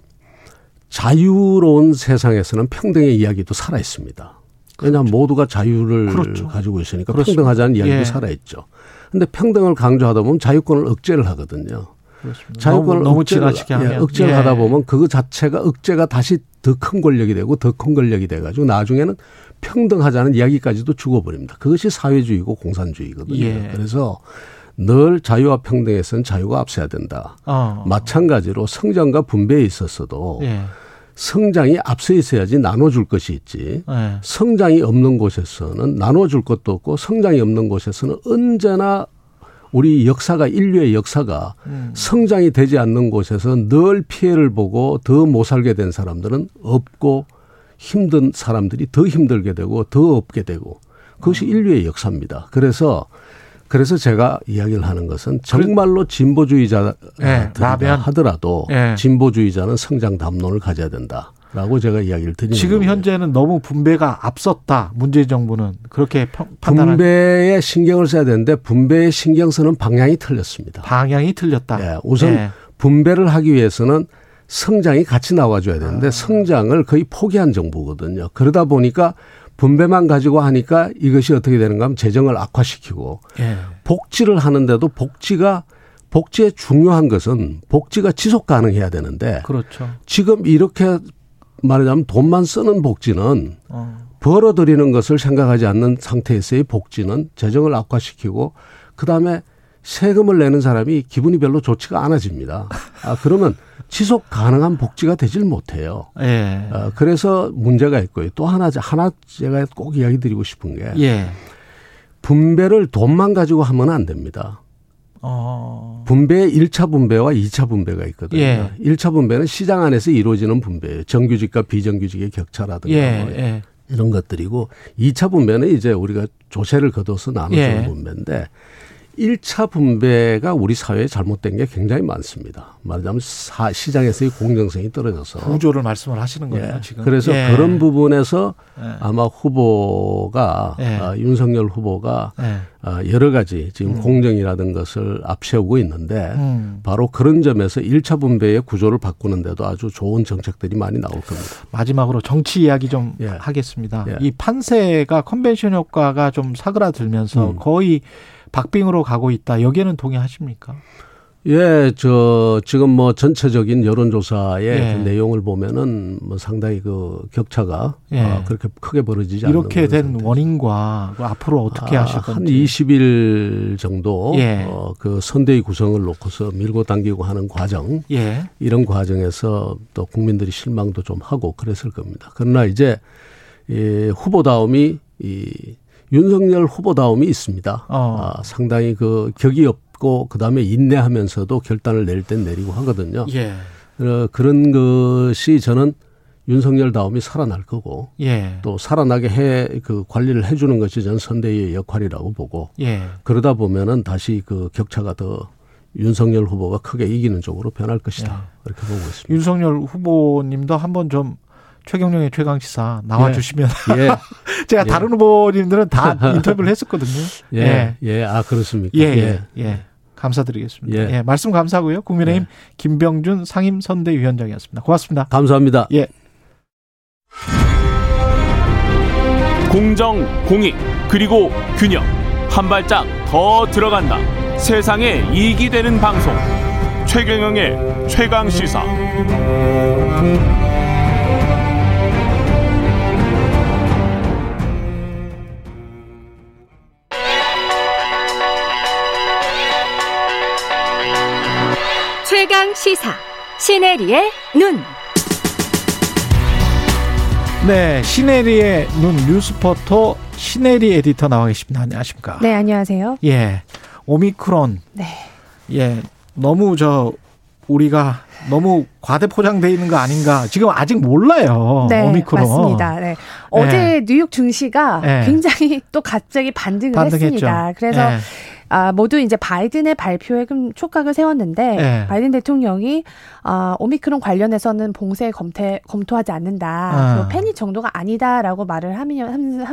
자유로운 세상에서는 평등의 이야기도 살아 있습니다. 왜냐하면 모두가 자유를 그렇죠. 가지고 있으니까 그렇습니다. 평등하자는 이야기도 예. 살아 있죠. 근데 평등을 강조하다 보면 자유권을 억제를 하거든요. 그렇습니다. 자유권을 너무, 너무 억제를, 지나치게 하면 예, 억제를 예. 하다 보면 그거 자체가 억제가 다시 더 큰 권력이 되고 더 큰 권력이 돼 가지고 나중에는 평등하자는 이야기까지도 죽어버립니다. 그것이 사회주의고 공산주의거든요. 예. 그래서 늘 자유와 평등에서는 자유가 앞서야 된다. 어. 마찬가지로 성장과 분배에 있어서도 예. 성장이 앞서 있어야지 나눠줄 것이 있지. 예. 성장이 없는 곳에서는 나눠줄 것도 없고 성장이 없는 곳에서는 언제나 우리 역사가 인류의 역사가 음. 성장이 되지 않는 곳에서 늘 피해를 보고 더 못 살게 된 사람들은 없고 힘든 사람들이 더 힘들게 되고 더 없게 되고 그것이 음. 인류의 역사입니다. 그래서 그래서 제가 이야기를 하는 것은 정말로 진보주의자들이라 예, 라면. 하더라도 예. 진보주의자는 성장 담론을 가져야 된다 라고 제가 이야기를 드리는 지금. 현재는 너무 분배가 앞섰다. 문재인 정부는 그렇게 평, 판단한 분배에 신경을 써야 되는데 분배에 신경 쓰는 방향이 틀렸습니다. 방향이 틀렸다. 예, 우선 예. 분배를 하기 위해서는 성장이 같이 나와줘야 아. 되는데 성장을 거의 포기한 정부거든요. 그러다 보니까 분배만 가지고 하니까 이것이 어떻게 되는가 하면 재정을 악화시키고 예. 복지를 하는데도 복지가 복지의 중요한 것은 복지가 지속 가능해야 되는데 그렇죠. 지금 이렇게 말하자면 돈만 쓰는 복지는 어. 벌어들이는 것을 생각하지 않는 상태에서의 복지는 재정을 악화시키고 그다음에 세금을 내는 사람이 기분이 별로 좋지가 않아집니다. 아, 그러면 지속 가능한 복지가 되질 못해요. 예. 어, 그래서 문제가 있고요. 또 하나, 하나 제가 꼭 이야기 드리고 싶은 게 예. 분배를 돈만 가지고 하면 안 됩니다. 어. 분배 1차 분배와 2차 분배가 있거든요. 예. 1차 분배는 시장 안에서 이루어지는 분배예요. 정규직과 비정규직의 격차라든가 예. 뭐 예. 이런 것들이고 2차 분배는 이제 우리가 조세를 거둬서 나눠주는 예. 분배인데 1차 분배가 우리 사회에 잘못된 게 굉장히 많습니다. 말하자면 사- 시장에서의 공정성이 떨어져서 구조를 말씀을 하시는 거예요, 예. 지금. 그래서 예. 그런 부분에서 예. 아마 후보가 예. 아, 윤석열 후보가 예. 아, 여러 가지 지금 공정이라든 것을 앞세우고 있는데 음. 바로 그런 점에서 1차 분배의 구조를 바꾸는데도 아주 좋은 정책들이 많이 나올 겁니다. 마지막으로 정치 이야기 좀 예. 하겠습니다. 예. 이 판세가 컨벤션 효과가 좀 사그라들면서 음. 거의 박빙으로 가고 있다. 여기에는 동의하십니까? 예, 저 지금 뭐 전체적인 여론조사의 예. 그 내용을 보면은 뭐 상당히 그 격차가 예. 아, 그렇게 크게 벌어지지 이렇게 된 상태. 원인과 그 앞으로 어떻게 아, 하실 한 건지. 20일 정도 예. 어, 그 선대위 구성을 놓고서 밀고 당기고 하는 과정 예. 이런 과정에서 또 국민들이 실망도 좀 하고 그랬을 겁니다. 그러나 이제 이 후보다움이 이 윤석열 후보다움이 있습니다. 어. 아, 상당히 그 격이 없고 그 다음에 인내하면서도 결단을 내릴 땐 내리고 하거든요. 예. 어, 그런 것이 저는 윤석열 다움이 살아날 거고 예. 또 살아나게 해 그 관리를 해주는 것이 저는 선대위의 역할이라고 보고 예. 그러다 보면은 다시 그 격차가 더 윤석열 후보가 크게 이기는 쪽으로 변할 것이다 예. 이렇게 보고 있습니다. 윤석열 후보님도 한번 좀 최경영의 최강 시사 나와 예. 주시면 예, 제가 예. 다른 후보님들은 다 인터뷰를 했었거든요. 예, 예, 아 그렇습니까? 예, 예, 예. 감사드리겠습니다. 예. 예. 말씀 감사하고요. 국민의힘 김병준 상임 선대위원장이었습니다. 고맙습니다. 감사합니다. 예. 공정, 공익, 그리고 균형. 한 발짝 더 들어간다. 세상에 이익이 되는 방송. 최경영의 최강 시사. 최강 시사 시네리의 눈. 네, 시네리의 눈 뉴스포터 시네리 에디터 나와 계십니다. 안녕하십니까? 네, 안녕하세요. 예. 오미크론. 네. 예. 너무 저 우리가 너무 과대 포장돼 있는 거 아닌가? 지금 아직 몰라요. 네, 오미크론. 맞습니다. 네. 어제 뉴욕 증시가 네. 굉장히 또 갑자기 반등을 반등했죠. 했습니다. 그래서 예. 아, 모두 이제 바이든의 발표에 좀 촉각을 세웠는데 네. 바이든 대통령이 아, 오미크론 관련해서는 봉쇄 검토, 검토하지 않는다. 아. 패닉 정도가 아니다라고 말을 하면,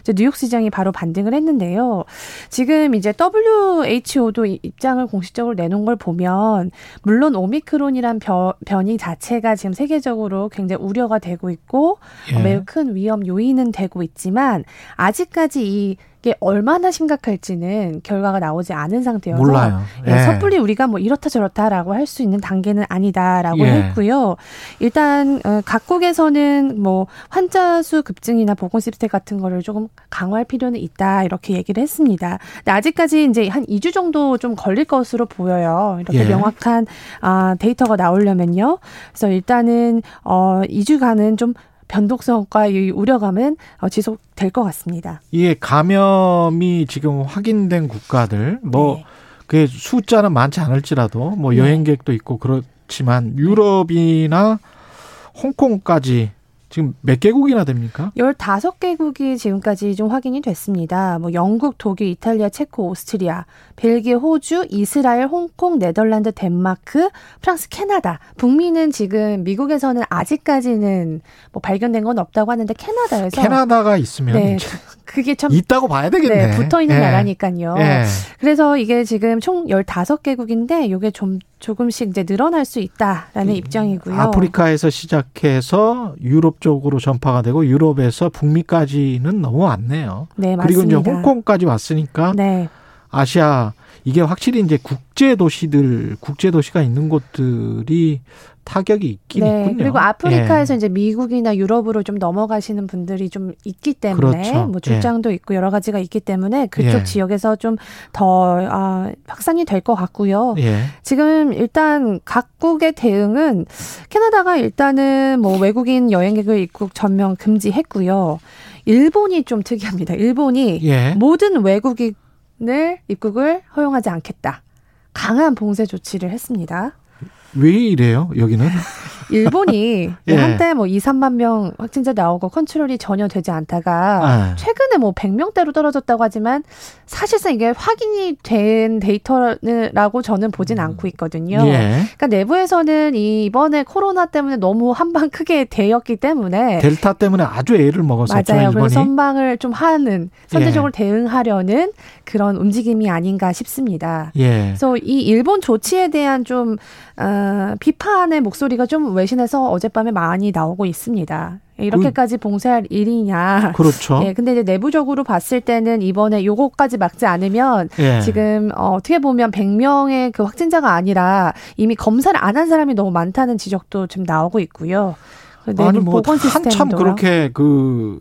이제 뉴욕 시장이 바로 반등을 했는데요. 지금 이제 WHO도 입장을 공식적으로 내놓은 걸 보면 물론 오미크론이란 변, 변이 자체가 지금 세계적으로 굉장히 우려가 되고 있고 예. 매우 큰 위험 요인은 되고 있지만 아직까지 이 이게 얼마나 심각할지는 결과가 나오지 않은 상태여서 몰라요. 예, 예. 섣불리 우리가 뭐 이렇다 저렇다라고 할 수 있는 단계는 아니다라고 예. 했고요. 일단 어, 각국에서는 뭐 환자 수 급증이나 보건 시스템 같은 거를 조금 강화할 필요는 있다 이렇게 얘기를 했습니다. 근데 아직까지 이제 한 2주 정도 좀 걸릴 것으로 보여요. 이렇게 예. 명확한 아, 데이터가 나오려면요. 그래서 일단은 어 2주간은 좀 변동성과 이 우려감은 어, 지속될 것 같습니다. 이게 감염이 지금 확인된 국가들 뭐 네. 그 숫자는 많지 않을지라도 뭐 네. 여행객도 있고 그 렇지만 유럽이나 홍콩까지 지금 몇 개국이나 됩니까? 15개국이 지금까지 좀 확인이 됐습니다. 뭐 영국, 독일, 이탈리아, 체코, 오스트리아, 벨기에, 호주, 이스라엘, 홍콩, 네덜란드, 덴마크, 프랑스, 캐나다. 북미는 지금 미국에서는 아직까지는 뭐 발견된 건 없다고 하는데 캐나다에서 캐나다가 있으면 네, 그게 참 있다고 봐야 되겠네. 네, 붙어 있는 예. 나라니까요. 예. 그래서 이게 지금 총 15개국인데 이게 좀 조금씩 이제 늘어날 수 있다라는 입장이고요. 음, 아프리카에서 시작해서 유럽 쪽으로 전파가 되고 유럽에서 북미까지는 넘어왔네요. 네, 그리고 이제 맞습니다. 홍콩까지 왔으니까 네. 아시아 이게 확실히 이제 국제 도시들 국제 도시가 있는 곳들이 타격이 있긴 네, 있군요. 그리고 아프리카에서 예. 이제 미국이나 유럽으로 좀 넘어가시는 분들이 좀 있기 때문에 그렇죠. 뭐 출장도 있고 여러 가지가 있기 때문에 그쪽 예. 지역에서 좀더 아, 확산이 될 것 같고요. 예. 지금 일단 각국의 대응은 캐나다가 일단은 뭐 외국인 여행객을 입국 전면 금지했고요. 일본이 좀 특이합니다. 일본이 예. 모든 외국인을 입국을 허용하지 않겠다. 강한 봉쇄 조치를 했습니다. 왜 이래요? 여기는 일본이 예. 한때 뭐 2, 3만 명 확진자 나오고 컨트롤이 전혀 되지 않다가 아. 최근에 뭐 100명대로 떨어졌다고 하지만 사실상 이게 확인이 된 데이터라고 저는 보진 않고 있거든요. 예. 그러니까 내부에서는 이 이번에 코로나 때문에 너무 한방 크게 데였기 때문에 델타 때문에 아주 애를 먹었었죠 맞아요. 일본이. 그래서 선방을 좀 하는 선제적으로 예. 대응하려는 그런 움직임이 아닌가 싶습니다. 예. 그래서 이 일본 조치에 대한 좀 어, 비판의 목소리가 좀 외신에서 어젯밤에 많이 나오고 있습니다. 이렇게까지 봉쇄할 일이냐. 그렇죠. 예, 근데 이제 내부적으로 봤을 때는 이번에 요거까지 막지 않으면 예. 지금 어, 어떻게 보면 100명의 그 확진자가 아니라 이미 검사를 안 한 사람이 너무 많다는 지적도 좀 나오고 있고요. 그 아니 뭐 한참. 그렇게 그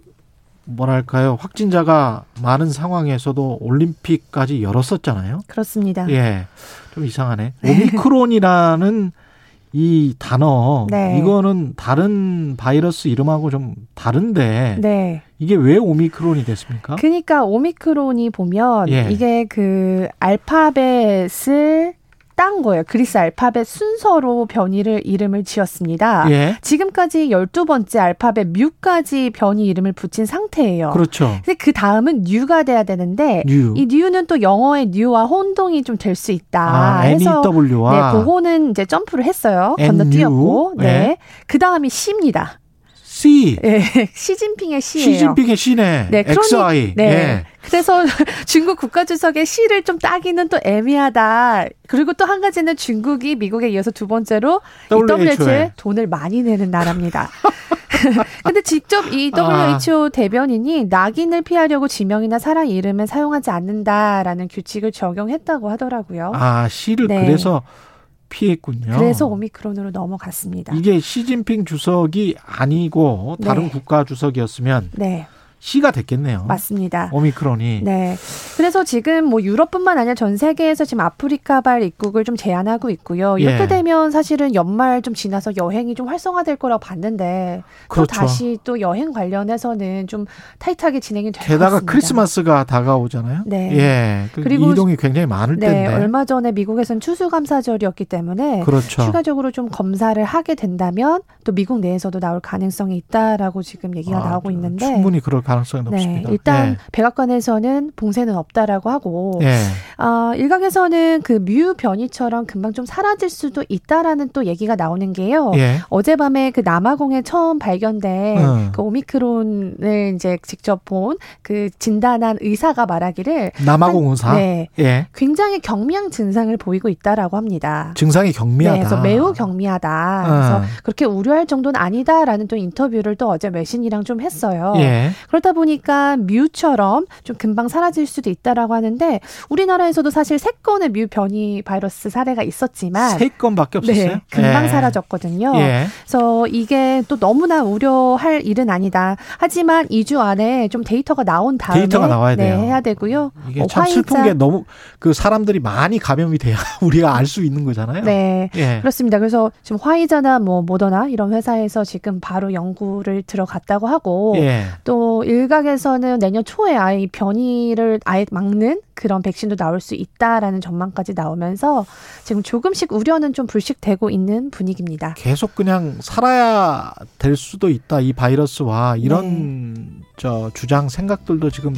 뭐랄까요 확진자가 많은 상황에서도 올림픽까지 열었었잖아요. 그렇습니다. 예, 좀 이상하네. 오미크론이라는 이 단어 네. 이거는 다른 바이러스 이름하고 좀 다른데 네. 이게 왜 오미크론이 됐습니까? 그러니까 오미크론이 보면 예. 이게 그 알파벳을 딴 거예요. 그리스 알파벳 순서로 변이를 이름을 지었습니다. 예, 지금까지 12번째 알파벳 뮤까지 변이 이름을 붙인 상태예요. 그렇죠. 근데 그 다음은 뉴가 돼야 되는데 뉴. 이 뉴는 또 영어의 new와 혼동이 좀 될 수 있다. 아, 해서 NEW와 네, 그거는 이제 점프를 했어요. 건너뛰었고. 네. 네. 그 다음이 C입니다. C. 예, 시진핑의 C예요. 시진핑의 C네. 네, 그러니- XI. 네. 예. 그래서 중국 국가주석의 C를 좀 따기는 또 애매하다. 그리고 또 한 가지는 중국이 미국에 이어서 두 번째로 이 WHO 에. WHO에 돈을 많이 내는 나라입니다. 근데 직접 이 아. WHO 대변인이 낙인을 피하려고 지명이나 사람 이름은 사용하지 않는다라는 규칙을 적용했다고 하더라고요. 아, C를 네. 그래서 피했군요. 그래서 오미크론으로 넘어갔습니다. 이게 시진핑 주석이 아니고 다른 네. 국가 주석이었으면 네, C가 됐겠네요. 맞습니다. 오미크론이. 네. 그래서 지금 뭐 유럽뿐만 아니라 전 세계에서 지금 아프리카발 입국을 좀 제한하고 있고요. 이렇게 예. 되면 사실은 연말 좀 지나서 여행이 좀 활성화될 거라고 봤는데 또 그렇죠. 다시 또 여행 관련해서는 좀 타이트하게 진행이 될것 게다가 같습니다. 크리스마스가 다가오잖아요. 네. 예. 그 그리고 이동이 굉장히 많을 네, 텐데. 얼마 전에 미국에서는 추수감사절이었기 때문에 그렇죠. 추가적으로 좀 검사를 하게 된다면 또 미국 내에서도 나올 가능성이 있다라고 지금 얘기가 아, 나오고 있는데 충분히 그럴 가 능성이 네, 높습니다. 일단 백악관에서는 봉쇄는 없다라고 하고 예. 예. 어, 일각에서는 그 뮤 변이처럼 금방 좀 사라질 수도 있다라는 또 얘기가 나오는 게요. 예. 어젯밤에 그 남아공에 처음 발견된 음. 그 오미크론을 이제 직접 본 그 진단한 의사가 말하기를 남아공 의사. 네. 예. 굉장히 경미한 증상을 보이고 있다라고 합니다. 증상이 경미하다. 네, 그래서 매우 경미하다. 그래서 어. 그렇게 우려할 정도는 아니다라는 또 인터뷰를 또 어제 외신이랑 좀 했어요. 예. 그러다 보니까 뮤처럼 좀 금방 사라질 수도 있다라고 하는데 우리나라에서도 사실 세 건의 뮤 변이 바이러스 사례가 있었지만 세 건밖에 없었어요. 네, 금방 예. 사라졌거든요. 예. 그래서 이게 또 너무나 우려할 일은 아니다. 하지만 2주 안에 좀 데이터가 나온 다음에 데이터가 나와야 네, 돼요. 해야 되고요. 이게 어, 참 슬픈 화이자- 게 너무 그 사람들이 많이 감염이 돼야 우리가 알 수 있는 거잖아요. 네. 예. 그렇습니다. 그래서 지금 화이자나 뭐 모더나 이런 회사에서 지금 바로 연구를 들어갔다고 하고 예. 또 일각에서는 내년 초에 아예 이 변이를 아예 막는 그런 백신도 나올 수 있다라는 전망까지 나오면서 지금 조금씩 우려는 좀 불식되고 있는 분위기입니다. 계속 그냥 살아야 될 수도 있다 이 바이러스와 이런 네. 저 주장 생각들도 지금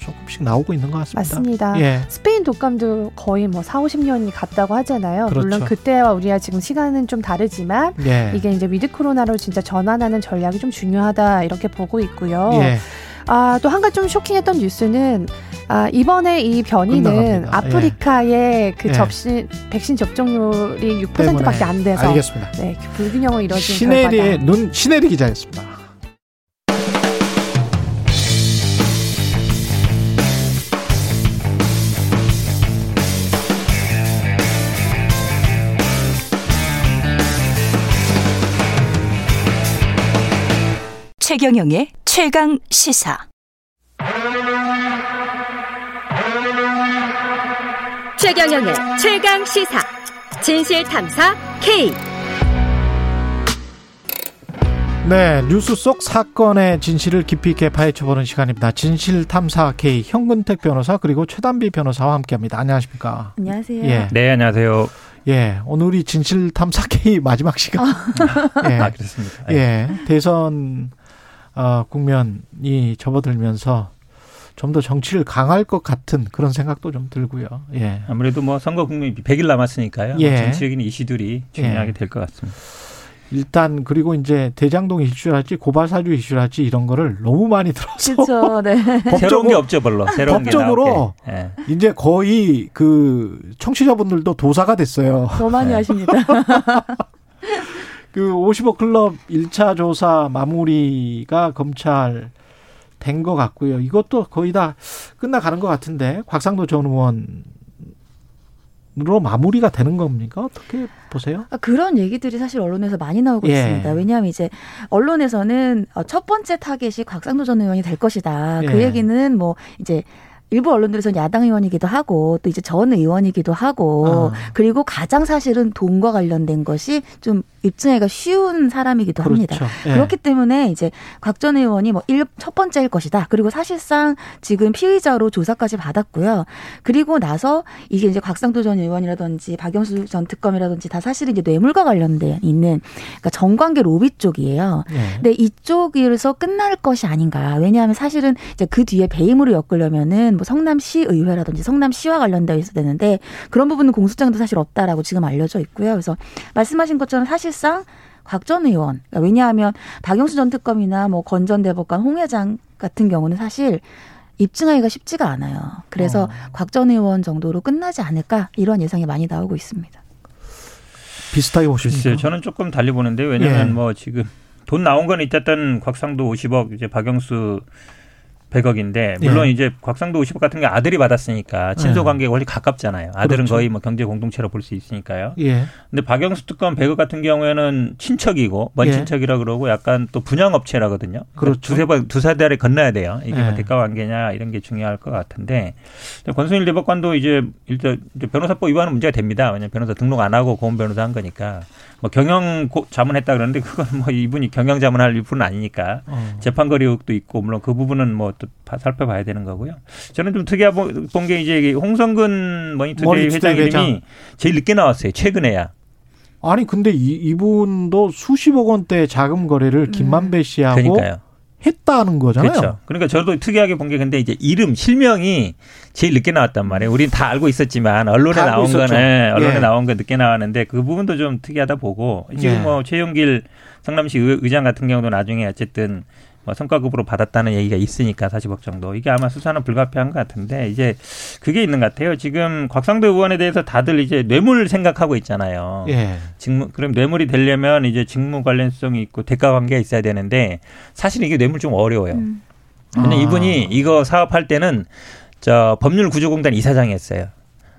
조금씩 나오고 있는 것 같습니다. 맞습니다. 예. 스페인 독감도 거의 뭐 4, 50년이 갔다고 하잖아요. 그렇죠. 물론 그때와 우리가 지금 시간은 좀 다르지만 예. 이게 이제 위드 코로나로 진짜 전환하는 전략이 좀 중요하다 이렇게 보고 있고요. 예. 아, 또 한 가지 좀 쇼킹했던 뉴스는 아, 이번에 이 변이는 끝나갑니다. 아프리카의 그 예. 접신 백신 접종률이 6%밖에 안 돼서 알겠습니다. 네, 불균형으로 이루어진 시네리의 결과다. 눈 시네리 기자였습니다. 최경영의 최강 시사. 최경영의 최강 시사. 진실 탐사 K. 네, 뉴스 속 사건의 진실을 깊이 있게 파헤쳐보는 시간입니다. 진실 탐사 K 현근택 변호사 그리고 최단비 변호사와 함께합니다. 안녕하십니까? 안녕하세요. 예. 네, 안녕하세요. 예, 오늘이 진실 탐사 K 마지막 시간. 예. 아, 그렇습니다. 예, 대선 어, 국면이 접어들면서 좀 더 정치를 강할 것 같은 그런 생각도 좀 들고요. 예. 아무래도 뭐 선거 국면이 100일 남았으니까요. 예. 정치적인 이슈들이 중요하게 예. 될것 같습니다. 일단 그리고 이제 대장동 이슈랄지 고발 사주 이슈랄지 이런 거를 너무 많이 들어서 그렇죠. 네. 새로운 게 없죠, 별로. 새로운 법적으로 게. 예. 이제 거의 그 청취자분들도 도사가 됐어요. 더 많이 하십니다. 그 50억 클럽 1차 조사 마무리가 검찰 된 것 같고요. 이것도 거의 다 끝나가는 것 같은데 곽상도 전 의원 으로 마무리가 되는 겁니까? 어떻게 보세요? 아, 그런 얘기들이 사실 언론에서 많이 나오고 예. 있습니다. 왜냐하면 이제 언론에서는 어, 첫 번째 타겟이 곽상도 전 의원이 될 것이다. 그 예. 얘기는 뭐 이제 일부 언론들에서는 야당 의원이기도 하고 또 이제 전 의원이기도 하고 아. 그리고 가장 사실은 돈과 관련된 것이 좀 입증하기가 쉬운 사람이기도 합니다. 그렇죠. 예. 그렇기 때문에 이제 곽 전 의원이 뭐첫 번째일 것이다. 그리고 사실상 지금 피의자로 조사까지 받았고요. 그리고 나서 이게 이제 곽상도 전 의원이라든지 박영수 전 특검이라든지 다 사실은 이제 뇌물과 관련돼 있는 그러니까 정관계 로비 쪽이에요. 예. 근데 이쪽에서 끝날 것이 아닌가. 왜냐하면 사실은 이제 그 뒤에 배임으로 엮으려면은 뭐 성남시 의회라든지 성남시와 관련되어 있어야 되는데 그런 부분은 공소장도 사실 없다라고 지금 알려져 있고요. 그래서 말씀하신 것처럼 사실 상 곽 전 의원. 그러니까 왜냐하면 박영수 전 특검이나 뭐권전 대법관 홍 회장 같은 경우는 사실 입증하기가 쉽지가 않아요. 그래서 어. 곽전 의원 정도로 끝나지 않을까 이런 예상이 많이 나오고 있습니다. 비슷하게 보십니까? 저는 조금 달리 보는데 왜냐면 예. 뭐 지금 돈 나온 건 어쨌든 곽상도 50억, 이제 박영수 100억인데 물론 예. 이제 곽상도 50억 같은 게 아들이 받았으니까 친소 관계가 훨씬 가깝잖아요. 아들은 그렇죠. 거의 뭐 경제 공동체로 볼 수 있으니까요. 예. 근데 박영수 특검 100억 같은 경우에는 친척이고 먼 예. 친척이라 그러고 약간 또 분양업체라거든요. 그렇죠. 두세 번 두세 달에 건너야 돼요. 이게 예. 뭐 대가 관계냐 이런 게 중요할 것 같은데 권순일 대법관도 이제 일단 변호사법 위반은 문제가 됩니다. 왜냐하면 변호사 등록 안 하고 고은 변호사 한 거니까 뭐 경영 고- 자문했다 그러는데 그건 뭐 이분이 경영 자문할 분은 아니니까 어. 재판거리 의혹도 있고 물론 그 부분은 뭐또 살펴봐야 되는 거고요. 저는 좀 특이하게 본게 이제 홍선근 머니투데이 회장 이름이 회장. 제일 늦게 나왔어요. 최근에야. 아니 근데 이, 이분도 수십억 원대 자금 거래를 김만배 씨하고 그러니까요. 했다는 거잖아요. 그렇죠. 그러니까 저도 특이하게 본 게 근데 이제 이름 실명이 제일 늦게 나왔단 말이에요. 우리는 다 알고 있었지만 언론에 알고 나온 있었죠. 거는 언론에 예. 나온 거 늦게 나왔는데 그 부분도 좀 특이하다 보고 지금 예. 뭐 최윤길 성남시 의- 의장 같은 경우도 나중에 어쨌든 뭐 성과급으로 받았다는 얘기가 있으니까 40억 정도 이게 아마 수사는 불가피한 것 같은데 이제 그게 있는 것 같아요. 지금 곽상도 의원에 대해서 다들 이제 뇌물 생각하고 있잖아요. 예. 직무 그럼 뇌물이 되려면 이제 직무 관련성이 있고 대가 관계가 있어야 되는데 사실 이게 뇌물 좀 어려워요. 근데 아. 이분이 이거 사업할 때는 저 법률 구조공단 이사장이었어요.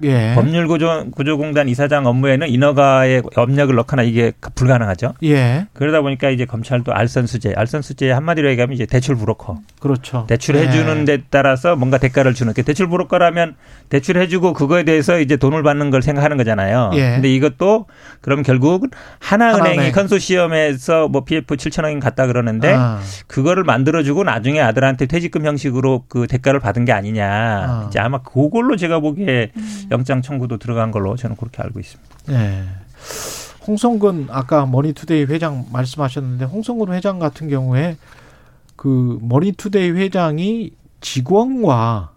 예. 법률 구조 구조공단 이사장 업무에는 인허가의 업력을 넣거나 이게 불가능하죠. 예. 그러다 보니까 이제 검찰도 알선 수재, 알선 수재 한마디로 얘기하면 이제 대출 브로커. 그렇죠. 대출해 주는 예. 데 따라서 뭔가 대가를 주는 그 대출 브로커라면 대출해 주고 그거에 대해서 이제 돈을 받는 걸 생각하는 거잖아요. 예. 근데 이것도 그럼 결국 하나은행이 하나은행. 컨소시엄에서 뭐 PF 7천억인 갔다 그러는데 아. 그거를 만들어 주고 나중에 아들한테 퇴직금 형식으로 그 대가를 받은 게 아니냐. 아. 이제 아마 그걸로 제가 보기에 영장 청구도 들어간 걸로 저는 그렇게 알고 있습니다. 예. 홍선근 아까 머니투데이 회장 말씀하셨는데 홍선근 회장 같은 경우에 그 머니투데이 회장이 직원과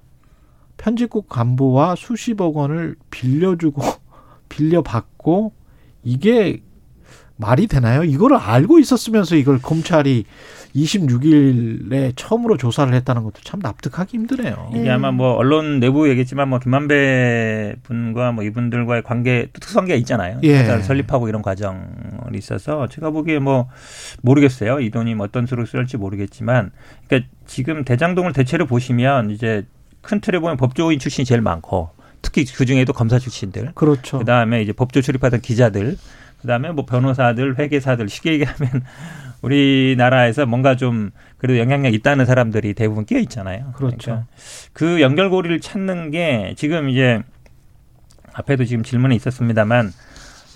편집국 간부와 수십억 원을 빌려주고 빌려받고 이게 말이 되나요? 이거를 알고 있었으면서 이걸 검찰이 26일에 처음으로 조사를 했다는 것도 참 납득하기 힘드네요. 이게 아마 뭐 언론 내부 얘기했지만 뭐 김만배 분과 뭐 이분들과의 관계 또 특수관계가 있잖아요. 예. 회사를 설립하고 이런 과정이 있어서 제가 보기에 뭐 모르겠어요. 이 돈이 뭐 어떤 수로 쓸지 모르겠지만 그러니까 지금 대장동을 대체로 보시면 이제 큰 틀에 보면 법조인 출신이 제일 많고 특히 그 중에도 검사 출신들 그렇죠. 그 다음에 이제 법조 출입하던 기자들 그다음에 뭐 변호사들 회계사들 쉽게 얘기하면 우리나라에서 뭔가 좀 그래도 영향력 있다는 사람들이 대부분 끼어 있잖아요. 그렇죠. 그러니까 그 연결고리를 찾는 게 지금 이제 앞에도 지금 질문이 있었습니다만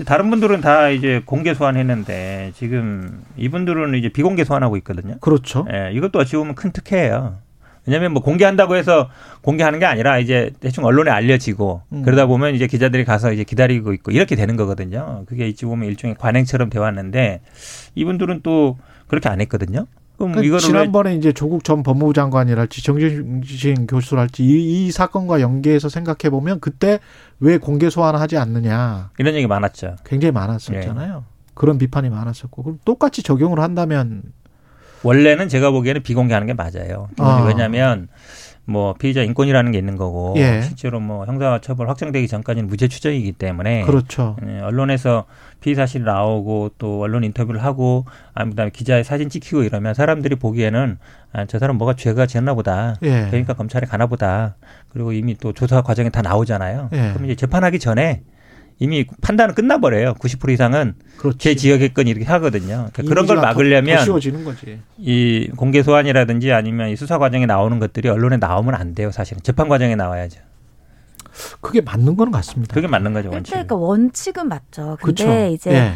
다른 분들은 다 이제 공개 소환했는데 지금 이분들은 이제 비공개 소환하고 있거든요. 그렇죠. 예, 이것도 어찌 보면 큰 특혜예요. 왜냐하면 뭐 공개한다고 해서 공개하는 게 아니라 이제 대충 언론에 알려지고 음. 그러다 보면 이제 기자들이 가서 이제 기다리고 있고 이렇게 되는 거거든요. 그게 어찌 보면 일종의 관행처럼 돼 왔는데 이분들은 또 그렇게 안 했거든요. 그럼 그러니까 이거를 지난번에 이제 조국 전 법무부 장관이랄지 정진신 교수랄지 이, 이 사건과 연계해서 생각해 보면 그때 왜 공개 소환하지 않느냐 이런 얘기 많았죠. 굉장히 많았었잖아요. 그런 비판이 많았었고 그럼 똑같이 적용을 한다면 원래는 제가 보기에는 비공개하는 게 맞아요. 아. 왜냐하면 뭐 피의자 인권이라는 게 있는 거고 예. 실제로 뭐 형사 처벌 확정되기 전까지는 무죄 추정이기 때문에 그렇죠. 예, 언론에서 피의 사실 나오고 또 언론 인터뷰를 하고 아 그다음에 기자의 사진 찍히고 이러면 사람들이 보기에는 아, 저 사람 뭐가 죄가 지었나 보다. 예. 그러니까 검찰에 가나 보다. 그리고 이미 또 조사 과정에 다 나오잖아요. 예. 그럼 이제 재판하기 전에 이미 판단은 끝나버려요. 90% 이상은 그렇지. 제 지역의 건 이렇게 하거든요. 그러니까 그런 걸 더- 막으려면 더 쉬워지는 거지. 이 공개 소환이라든지 아니면 이 수사 과정에 나오는 것들이 언론에 나오면 안 돼요. 사실은 재판 과정에 나와야죠. 그게 맞는 건 같습니다. 그게 맞는 거죠 원칙. 그러니까 원칙은 맞죠. 근데 그렇죠. 이제 예.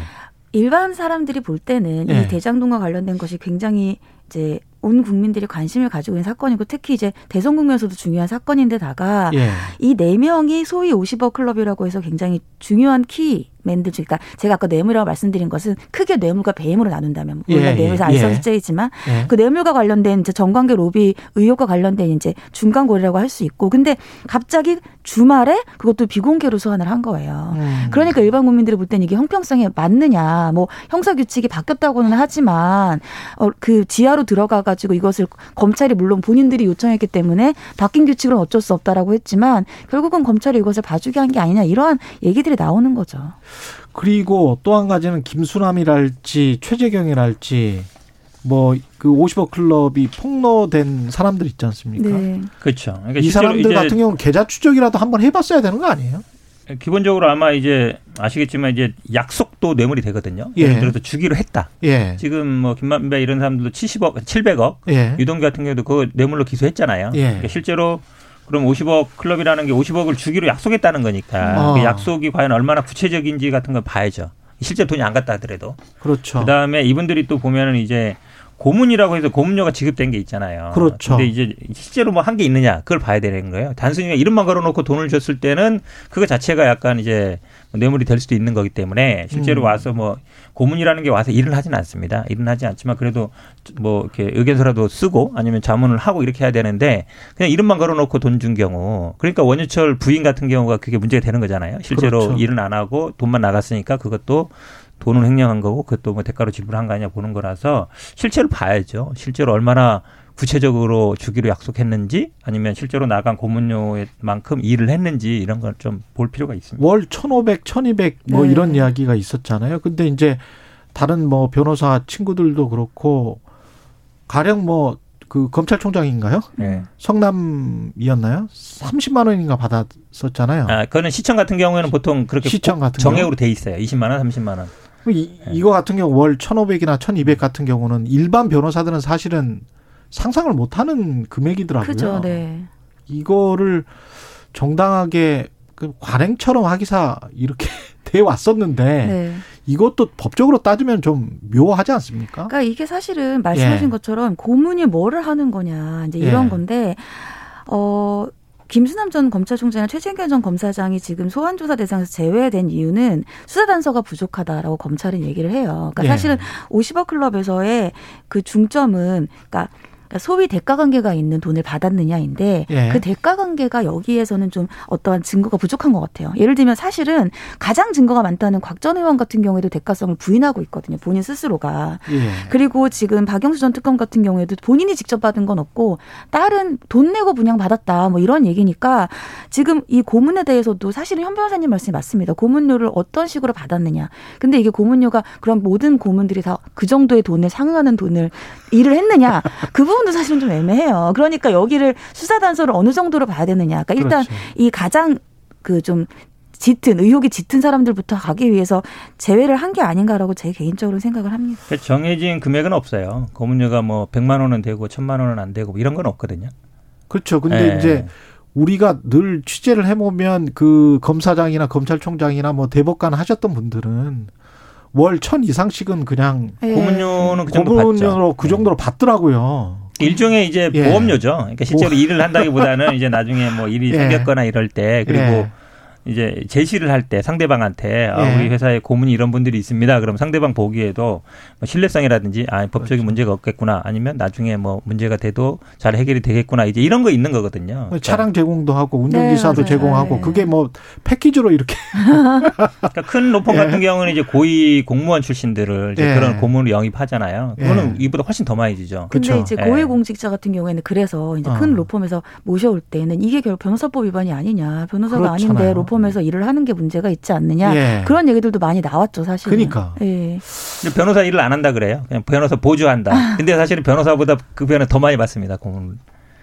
일반 사람들이 볼 때는 예. 이 대장동과 관련된 것이 굉장히 이제 온 국민들이 관심을 가지고 있는 사건이고 특히 이제 대선 국면에서도 중요한 사건인데다가 예. 이네 명이 소위 50억 클럽이라고 해서 굉장히 중요한 키 맨들 중, 그러니까 제가 아까 뇌물이라고 말씀드린 것은 크게 뇌물과 배임으로 나눈다면 물론 예, 뇌물에서 예, 알선수재이지만 예. 그 뇌물과 관련된 이제 정관계 로비 의혹과 관련된 이제 중간 고리라고 할 수 있고 근데 갑자기 주말에 그것도 비공개로 소환을 한 거예요. 음. 그러니까 일반 국민들이 볼 때는 이게 형평성에 맞느냐, 뭐 형사 규칙이 바뀌었다고는 하지만 어, 그 지하로 들어가 가지고 이것을 검찰이 물론 본인들이 요청했기 때문에 바뀐 규칙은 어쩔 수 없다라고 했지만 결국은 검찰이 이것을 봐주게 한 게 아니냐 이러한 얘기들이 나오는 거죠. 그리고 또 한 가지는 김수남이랄지 최재경이랄지 뭐 그 50억 클럽이 폭로된 사람들 있지 않습니까? 네. 그렇죠. 그러니까 이 사람들 이제 같은 경우는 계좌 추적이라도 한번 해봤어야 되는 거 아니에요? 기본적으로 아마 이제 아시겠지만 이제 약속도 뇌물이 되거든요. 예. 예를 들어서 주기로 했다. 예. 지금 뭐 김만배 이런 사람들도 70억, 700억, 예. 유동규 같은 경우도 그 뇌물로 기소했잖아요. 예. 그러니까 실제로 그럼 50억 클럽이라는 게 50억을 주기로 약속했다는 거니까 어. 그 약속이 과연 얼마나 구체적인지 같은 걸 봐야죠. 실제 돈이 안 갔다 하더라도. 그렇죠. 그다음에 이분들이 또 보면은 이제 고문이라고 해서 고문료가 지급된 게 있잖아요. 그렇죠. 근데 이제 실제로 뭐 한 게 있느냐 그걸 봐야 되는 거예요. 단순히 이름만 걸어놓고 돈을 줬을 때는 그거 자체가 약간 이제 뇌물이 될 수도 있는 거기 때문에 실제로 음. 와서 뭐 고문이라는 게 와서 일을 하지는 않습니다. 일은 하지 않지만 그래도 뭐 이렇게 의견서라도 쓰고 아니면 자문을 하고 이렇게 해야 되는데 그냥 이름만 걸어놓고 돈 준 경우 그러니까 원유철 부인 같은 경우가 그게 문제가 되는 거잖아요. 실제로 그렇죠. 일은 안 하고 돈만 나갔으니까 그것도 돈을 횡령한 거고 그것도 뭐 대가로 지불한 거 아니냐 보는 거라서 실제로 봐야죠. 실제로 얼마나 구체적으로 주기로 약속했는지 아니면 실제로 나간 고문료만큼 일을 했는지 이런 걸 좀 볼 필요가 있습니다. 월 1,500, 1,200뭐 네. 이런 이야기가 있었잖아요. 근데 이제 다른 뭐 변호사 친구들도 그렇고 가령 뭐 그 검찰총장인가요? 네. 성남이었나요? 30만 원인가 받았었잖아요. 아, 그거는 시청 같은 경우에는 보통 그렇게 시청 같은 정액으로 돼 있어요. 20만 원, 30만 원. 이, 이거 같은 경우 월 1,500이나 1,200 같은 경우는 일반 변호사들은 사실은 상상을 못 하는 금액이더라고요. 그죠, 네. 이거를 정당하게 그 관행처럼 하기사 이렇게 돼 왔었는데 네. 이것도 법적으로 따지면 좀 묘하지 않습니까? 그러니까 이게 사실은 말씀하신 예. 것처럼 고문이 뭐를 하는 거냐 이제 이런 예. 건데 어 김수남 전 검찰총장이나 최진경 전 검사장이 지금 소환 조사 대상에서 제외된 이유는 수사 단서가 부족하다라고 검찰은 얘기를 해요. 그러니까 예. 사실은 50억 클럽에서의 그 중점은 그러니까 소위 대가 관계가 있는 돈을 받았느냐인데 예. 그 대가 관계가 여기에서는 좀 어떠한 증거가 부족한 것 같아요. 예를 들면 사실은 가장 증거가 많다는 곽 전 의원 같은 경우에도 대가성을 부인하고 있거든요. 본인 스스로가. 예. 그리고 지금 박영수 전 특검 같은 경우에도 본인이 직접 받은 건 없고 딸은 돈 내고 분양 받았다 뭐 이런 얘기니까 지금 이 고문에 대해서도 사실은 현 변호사님 말씀이 맞습니다. 고문료를 어떤 식으로 받았느냐. 근데 이게 고문료가 그럼 모든 고문들이 다 그 정도의 돈에 상응하는 돈을 일을 했느냐. 그 부분 도 사실은 좀 애매해요. 그러니까 여기를 수사 단서를 어느 정도로 봐야 되느냐. 그러니까 일단 그렇죠. 이 가장 그좀 짙은 의혹이 짙은 사람들부터 가기 위해서 제외를 한 게 아닌가라고 제 개인적으로 생각을 합니다. 그 정해진 금액은 없어요. 고문료가 뭐 100만 원은 되고 1000만 원은 안 되고 뭐 이런 건 없거든요. 그렇죠. 근데 예. 이제 우리가 늘 취재를 해 보면 그 검사장이나 검찰총장이나 뭐 대법관 하셨던 분들은 월 천 이상씩은 그냥 고문료는 그 정도 고문료로 받죠. 그 정도로 받더라고요. 일종의 이제 예. 보험료죠. 그러니까 실제로 보- 일을 한다기보다는 이제 나중에 뭐 일이 예. 생겼거나 이럴 때 그리고 예. 이제 제시를 할 때 상대방한테 아, 예. 우리 회사에 고문이 이런 분들이 있습니다. 그럼 상대방 보기에도 뭐 신뢰성이라든지 아 법적인 그렇죠. 문제가 없겠구나 아니면 나중에 뭐 문제가 돼도 잘 해결이 되겠구나 이제 이런 거 있는 거거든요. 뭐 그러니까 차량 제공도 하고 운전기사도 네. 제공하고 네. 그게 뭐 패키지로 이렇게 그러니까 큰 로펌 예. 같은 경우는 이제 고위 공무원 출신들을 이제 예. 그런 고문을 영입하잖아요. 그거는 예. 이보다 훨씬 더 많이 지죠. 근데 이제 예. 고위공직자 같은 경우에는 그래서 이제 어. 큰 로펌에서 모셔올 때는 이게 결국 변호사법 위반이 아니냐, 변호사가 그렇잖아요. 아닌데 로펌 에서 일을 하는 게 문제가 있지 않느냐 예. 그런 얘기들도 많이 나왔죠 사실. 그러니까. 예. 변호사 일을 안 한다 그래요. 그냥 변호사 보조한다. 근데 사실은 변호사보다 그 변은 더 많이 받습니다. 고문.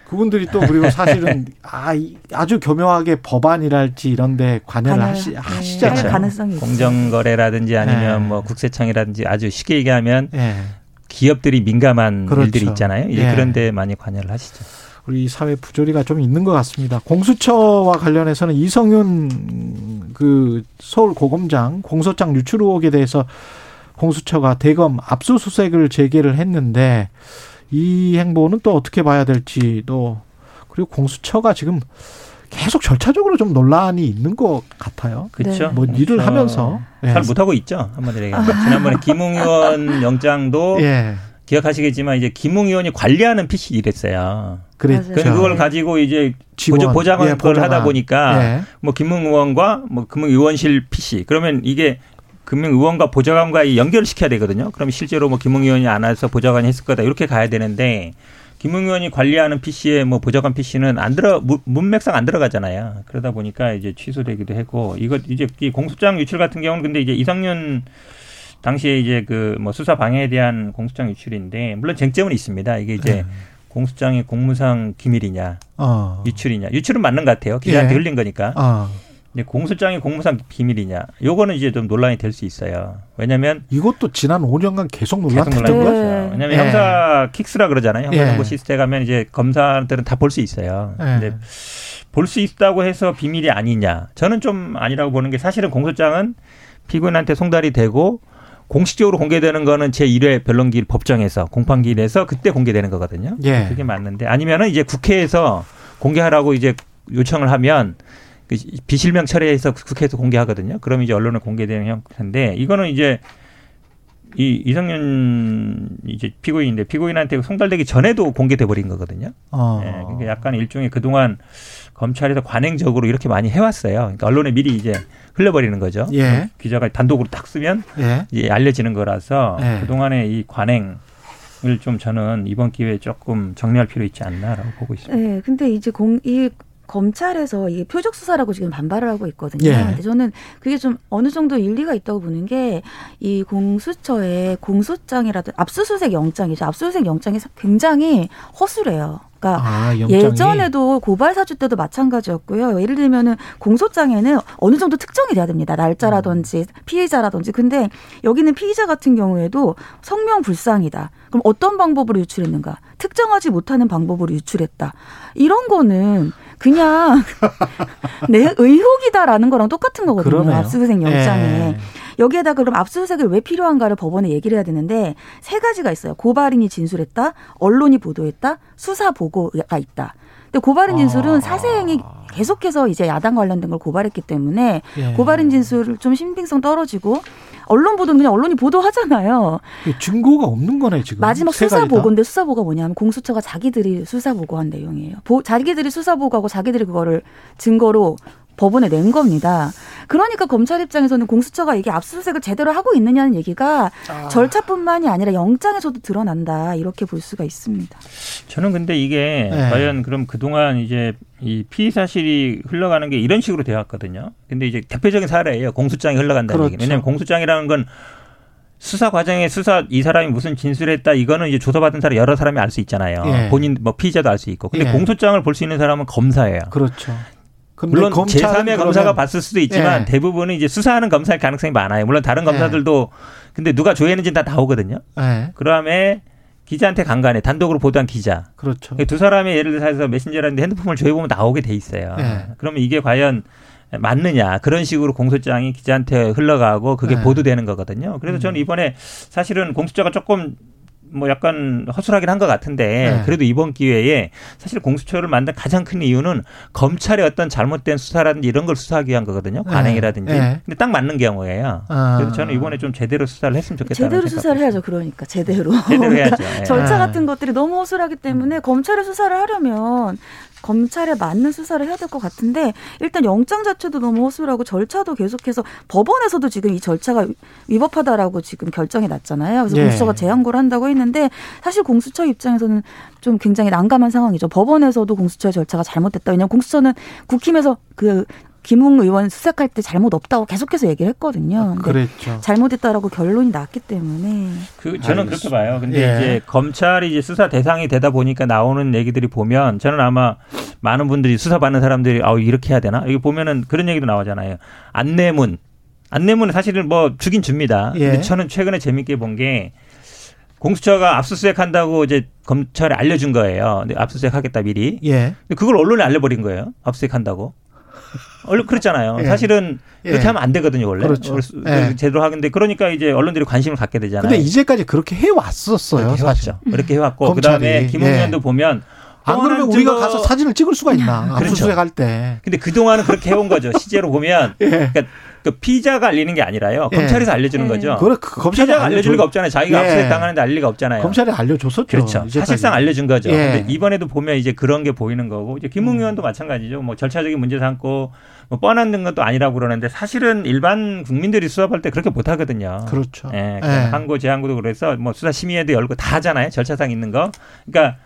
그분들이 또 그리고 사실은 아, 이- 아주 교묘하게 법안이랄지 이런데 관여를 하시, 네, 하시잖아요. 할 가능성이 있죠. 공정거래라든지 아니면 예. 뭐 국세청이라든지 아주 쉽게 얘기하면 예. 기업들이 민감한 그렇죠. 일들이 있잖아요. 이제 예. 그런 데 많이 관여를 하시죠. 우리 사회 부조리가 좀 있는 것 같습니다. 공수처와 관련해서는 이성윤 그 서울 고검장 공소장 유출 의혹에 대해서 공수처가 대검 압수수색을 재개를 했는데 이 행보는 또 어떻게 봐야 될지도 그리고 공수처가 지금 계속 절차적으로 좀 논란이 있는 것 같아요. 그렇죠. 뭐 일을. 하면서 예. 잘 못하고 있죠. 한마디로 얘기하면. 지난번에 김웅 의원 영장도 예. 기억하시겠지만 이제 김웅 의원이 관리하는 PC 일했어요. 그랬죠. 그 그걸 가지고 이제 직원, 보조 보좌관 예, 그걸. 하다 보니까 예. 뭐 김웅 의원과 뭐 금융 의원실 PC 그러면 이게 금융 의원과 보좌관과 이 연결을 시켜야 되거든요. 그러면 실제로 뭐 김웅 의원이 안 와서 보좌관이 했을 거다 이렇게 가야 되는데 김웅 의원이 관리하는 PC에 뭐 보좌관 PC는 안 들어 문- 문맥상 안 들어가잖아요. 그러다 보니까 이제 취소되기도 하고 이거 이제 이 공소장 유출 같은 경우는 근데 이제 이성윤 당시에 이제 그 뭐 수사 방해에 대한 공소장 유출인데 물론 쟁점은 있습니다. 이게 이제 네. 공소장이 공무상 기밀이냐 어. 유출이냐 유출은 맞는 것 같아요. 기자한테 예. 흘린 거니까. 어. 이제 공소장이 공무상 비밀이냐 요거는 이제 좀 논란이 될 수 있어요. 왜냐하면 이것도 지난 5년간 계속 계속 논란됐던 논란이 거죠. 왜냐하면 예. 형사 킥스라 그러잖아요. 형사 예. 정보 시스템 가면 이제 검사들은 다 볼 수 있어요. 예. 근데 볼 수 있다고 해서 비밀이 아니냐? 저는 좀 아니라고 보는 게 사실은 공소장은 피고인한테 송달이 되고 공식적으로 공개되는 거는 제 1회 변론기일 법정에서 공판기일에서 그때 공개되는 거거든요. 예. 그게 맞는데 아니면은 이제 국회에서 공개하라고 이제 요청을 하면 그 비실명 처리해서 국회에서 공개하거든요. 그럼 이제 언론에 공개되는 형태인데 이거는 이제 이 이성윤 이제 피고인인데 피고인한테 송달되기 전에도 공개돼 버린 거거든요. 어. 예, 그러니까 약간 일종의 그동안 검찰에서 관행적으로 이렇게 많이 해왔어요. 그러니까 언론에 미리 이제 흘려버리는 거죠. 예. 기자가 단독으로 딱 쓰면 예. 이제 알려지는 거라서 예. 그 동안의 이 관행 을 좀 저는 이번 기회에 조금 정리할 필요 있지 않나라고 보고 있습니다. 네, 근데 이제 공, 이 검찰에서 이게 표적 수사라고 지금 반발을 하고 있거든요. 예. 근데 저는 그게 좀 어느 정도 일리가 있다고 보는 게 이 공수처의 공소장이라든 압수수색 영장이죠. 압수수색 영장이 굉장히 허술해요. 그러니까 아. 예전에도 고발 사주 때도 마찬가지였고요. 예를 들면은 공소장에는 어느 정도 특정이 돼야 됩니다. 날짜라든지 피해자라든지. 근데 여기는 피의자 같은 경우에도 성명 불상이다. 그럼 어떤 방법으로 유출했는가? 특정하지 못하는 방법으로 유출했다. 이런 거는 그냥 내 의혹이다라는 거랑 똑같은 거거든요. 그러네요. 압수수색 영장에. 예. 여기에다 그럼 압수수색을 왜 필요한가를 법원에 얘기를 해야 되는데 세 가지가 있어요. 고발인이 진술했다, 언론이 보도했다, 수사 보고가 있다. 근데 고발인 진술은 아. 사세행이 계속해서 이제 야당 관련된 걸 고발했기 때문에 예. 고발인 진술을 좀 신빙성 떨어지고 언론 보도는 그냥 언론이 보도하잖아요. 증거가 없는 거네 지금. 마지막 세 수사. 보고인데 수사 보고가 뭐냐면 공수처가 자기들이 수사 보고한 내용이에요. 보, 자기들이 수사 보고하고 자기들이 그거를 증거로 법원에 낸 겁니다. 그러니까 검찰 입장에서는 공수처가 이게 압수수색을 제대로 하고 있느냐는 얘기가 절차뿐만이 아니라 영장에서도 드러난다 이렇게 볼 수가 있습니다. 저는 근데 이게 네. 과연 그럼 그동안 이제 이 피의 사실이 흘러가는 게 이런 식으로 되어 왔거든요. 근데 이제 대표적인 사례예요. 공소장이 흘러간다는 그렇죠. 얘기. 왜냐하면 공소장이라는 건 수사 과정에 수사 이 사람이 무슨 진술했다 이거는 이제 조사받은 사람 여러 사람이 알 수 있잖아요. 예. 본인 뭐 피의자도 알 수 있고. 근데 예. 공소장을 볼 수 있는 사람은 검사예요. 그렇죠. 물론 검찰은 제3의 검사가 봤을 수도 있지만 예. 대부분은 이제 수사하는 검사일 가능성이 많아요. 물론 다른 검사들도 근데 누가 조회했는지는 다 나오거든요. 예. 그다음에 기자한테 간간에 단독으로 보도한 기자. 그렇죠. 두 사람이 예를 들어서 메신저라는데 핸드폰을 조회보면 나오게 돼 있어요. 네. 그러면 이게 과연 맞느냐 그런 식으로 공소장이 기자한테 흘러가고 그게 네. 보도되는 거거든요. 그래서 저는 이번에 사실은 공수처가 조금 뭐 약간 허술하긴 한 것 같은데 네. 그래도 이번 기회에 사실 공수처를 만든 가장 큰 이유는 검찰의 어떤 잘못된 수사라든지 이런 걸 수사하기 위한 거거든요. 네. 관행이라든지. 네. 근데 딱 맞는 경우예요. 아. 그래서 저는 이번에 좀 제대로 수사를 했으면 좋겠다는 제대로. 수사를 해야죠. 그러니까 제대로. 제대로 해야죠. 그러니까 예. 절차 네. 같은 것들이 너무 허술하기 때문에 검찰의 수사를 하려면 검찰에 맞는 수사를 해야 될 것 같은데 일단 영장 자체도 너무 허술하고 절차도 계속해서 법원에서도 지금 이 절차가 위법하다라고 지금 결정이 났잖아요. 그래서 예. 공수처가 재항고를 한다고 했는데 사실 공수처 입장에서는 좀 굉장히 난감한 상황이죠. 법원에서도 공수처의 절차가 잘못됐다. 왜냐하면 공수처는 국힘에서 그 김웅 의원 수색할 때 잘못 없다고 계속해서 얘기를 했거든요. 근데 그랬죠. 잘못했다라고 결론이 났기 때문에 그 저는 그렇게 봐요. 근데 예. 이제 검찰이 이제 수사 대상이 되다 보니까 나오는 얘기들이 보면 저는 아마 많은 분들이 수사 받는 사람들이 아 이렇게 해야 되나? 여기 보면은 그런 얘기도 나오잖아요. 안내문. 안내문은 사실은 뭐 주긴 줍니다. 예. 근데 저는 최근에 재밌게 본 게 공수처가 압수수색 한다고 이제 검찰에 알려준 거예요. 근데 압수수색 하겠다 미리. 예. 근데 그걸 언론에 알려버린 거예요. 압수수색 한다고. 얼른 그랬잖아요. 예. 사실은 그렇게 예. 하면 안 되거든요, 원래. 그렇죠. 수- 예. 제대로 하는데 그러니까 이제 언론들이 관심을 갖게 되잖아요. 근데 이제까지 그렇게 해 왔었어요. 해왔죠. 그렇게 해왔고. 그다음에 김웅 예. 의원도 보면 안 그러면 우리가 가서 사진을 찍을 수가 있나? 그렇죠. 압수수색 할 때. 근데 그 동안은 그렇게 해온 거죠. 실제로 보면 예. 그러니까 그 피자가 알리는 게 아니라요. 예. 검찰에서 알려주는 거죠. 그래, 그 검찰이 피자가 알려줄 알려줘. 리가 없잖아요. 자기가 예. 압수수색 당하는데 알릴 리가 없잖아요. 검찰이 알려줬었죠. 그렇죠. 이제까지. 사실상 알려준 거죠. 예. 근데 이번에도 보면 이제 그런 게 보이는 거고 이제 김웅 음. 의원도 마찬가지죠. 뭐 절차적인 문제 삼고 뭐 뻔한 것도 아니라고 그러는데 사실은 일반 국민들이 수사할 때 그렇게 못 하거든요. 그렇죠. 예, 예. 항고 제항고도 그래서 뭐 수사 심의회도 열고 다 하잖아요. 절차상 있는 거. 그러니까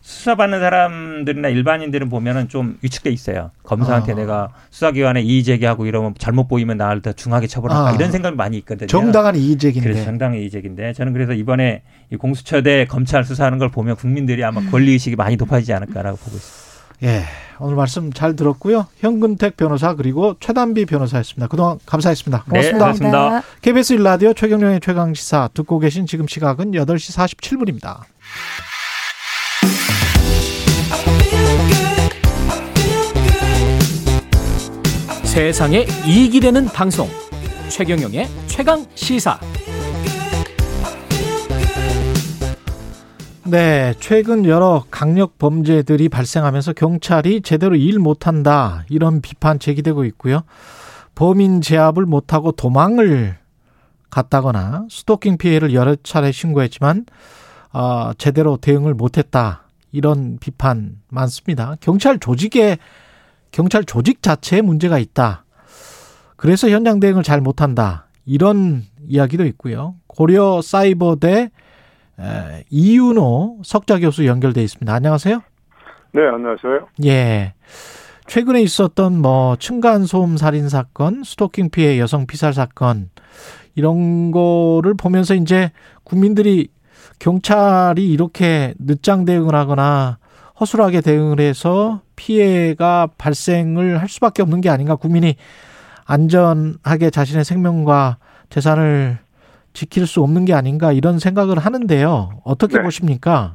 수사받는 사람들이나 일반인들은 보면은 좀 위축돼 있어요. 검사한테 아. 내가 수사기관에 이의 제기하고 이러면 잘못 보이면 나를 더 중하게 처벌할까 아. 이런 생각이 많이 있거든요. 정당한 이의 제기인데. 그래서 정당의 이의 제기인데 저는 그래서 이번에 이 공수처 대 검찰 수사하는 걸 보면 국민들이 아마 권리 의식이 많이 높아지지 않을까라고 보고 있습니다. 예. 오늘 말씀 잘 들었고요. 현근택 변호사 그리고 최단비 변호사였습니다. 그동안 감사했습니다. 네, 고맙습니다. 고맙습니다. KBS 일라디오 최경영의 최강시사 듣고 계신 지금 시각은 8시 47분입니다. 세상에 이익이 되는 방송 최경영의 최강 시사 네, 최근 여러 강력 범죄들이 발생하면서 경찰이 제대로 일 못한다 이런 비판 제기되고 있고요. 범인 제압을 못하고 도망을 갔다거나 스토킹 피해를 여러 차례 신고했지만 어, 제대로 대응을 못했다 이런 비판 많습니다. 경찰 조직에 경찰 조직 자체에 문제가 있다. 그래서 현장 대응을 잘 못한다. 이런 이야기도 있고요. 고려 사이버대 이윤호 석좌 교수 연결돼 있습니다. 안녕하세요. 네, 안녕하세요. 예. 최근에 있었던 뭐 층간 소음 살인 사건, 스토킹 피해 여성 피살 사건 이런 거를 보면서 이제 국민들이 경찰이 이렇게 늦장 대응을 하거나 허술하게 대응을 해서 피해가 발생을 할 수밖에 없는 게 아닌가 국민이 안전하게 자신의 생명과 재산을 지킬 수 없는 게 아닌가 이런 생각을 하는데요. 어떻게 네. 보십니까?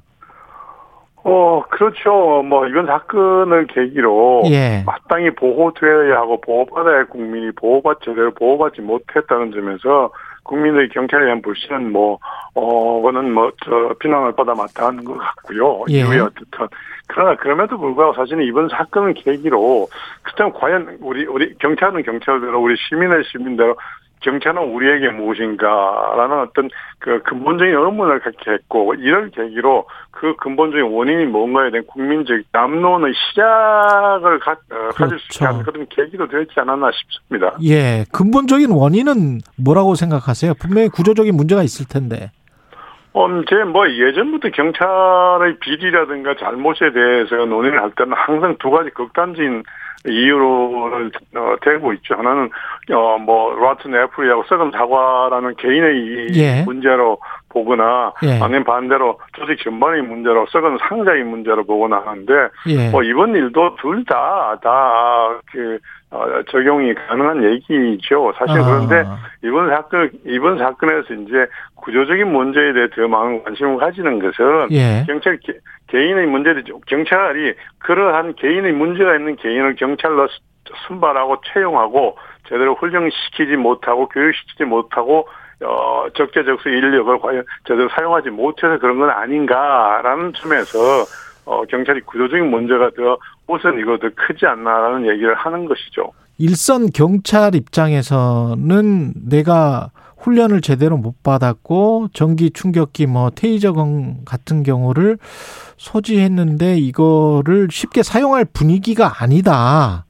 어, 그렇죠. 뭐, 이번 사건을 계기로. 예. 마땅히 보호되어야 하고, 보호받아야 할 국민이 보호받, 제대로 보호받지 못했다는 점에서, 국민의 경찰에 대한 불신은 뭐, 어, 그거는 뭐, 저, 비난을 받아 마땅한 것 같고요. 예. 이후에 어떻든. 그러나 그럼에도 불구하고 사실은 이번 사건을 계기로, 그렇다면 과연 우리, 우리, 경찰은 경찰대로, 우리 시민은 시민대로, 경찰은 우리에게 무엇인가라는 어떤 그 근본적인 의문을 갖게 했고 이럴 계기로 그 근본적인 원인이 뭔가에 대한 국민적 남론의 시작을 가, 어, 가질 수 있게 하는 그런 계기도 되지 않았나 싶습니다. 예, 근본적인 원인은 뭐라고 생각하세요? 분명히 구조적인 문제가 있을 텐데. 어, 이제 뭐 예전부터 경찰의 비리라든가 잘못에 대해서 논의를 할 때는 항상 두 가지 극단적인 이유로를 어, 대고 있죠. 하나는 어 뭐 라튼 애플이하고 썩은 사과라는 개인의 예. 문제로 보거나 예. 아니면 반대로 조직 전반의 문제로 썩은 상자의 문제로 보거나 하는데 예. 뭐 이번 일도 둘 다 다그 어, 적용이 가능한 얘기죠. 사실 아. 그런데 이번 사건 이번 사건에서 이제 구조적인 문제에 대해 더 많은 관심을 가지는 것은 예. 경찰 개, 개인의 문제죠. 경찰이 그러한 개인의 문제가 있는 개인을 경찰로 순발하고 채용하고 제대로 훈련시키지 못하고 교육시키지 못하고 어, 적재적소 인력을 과연 제대로 사용하지 못해서 그런 건 아닌가라는 점에서 어, 경찰이 구조적인 문제가 더 우선이고 더 크지 않나라는 얘기를 하는 것이죠. 일선 경찰 입장에서는 내가 훈련을 제대로 못 받았고 전기 충격기 뭐 테이저건 같은 경우를 소지했는데 이거를 쉽게 사용할 분위기가 아니다.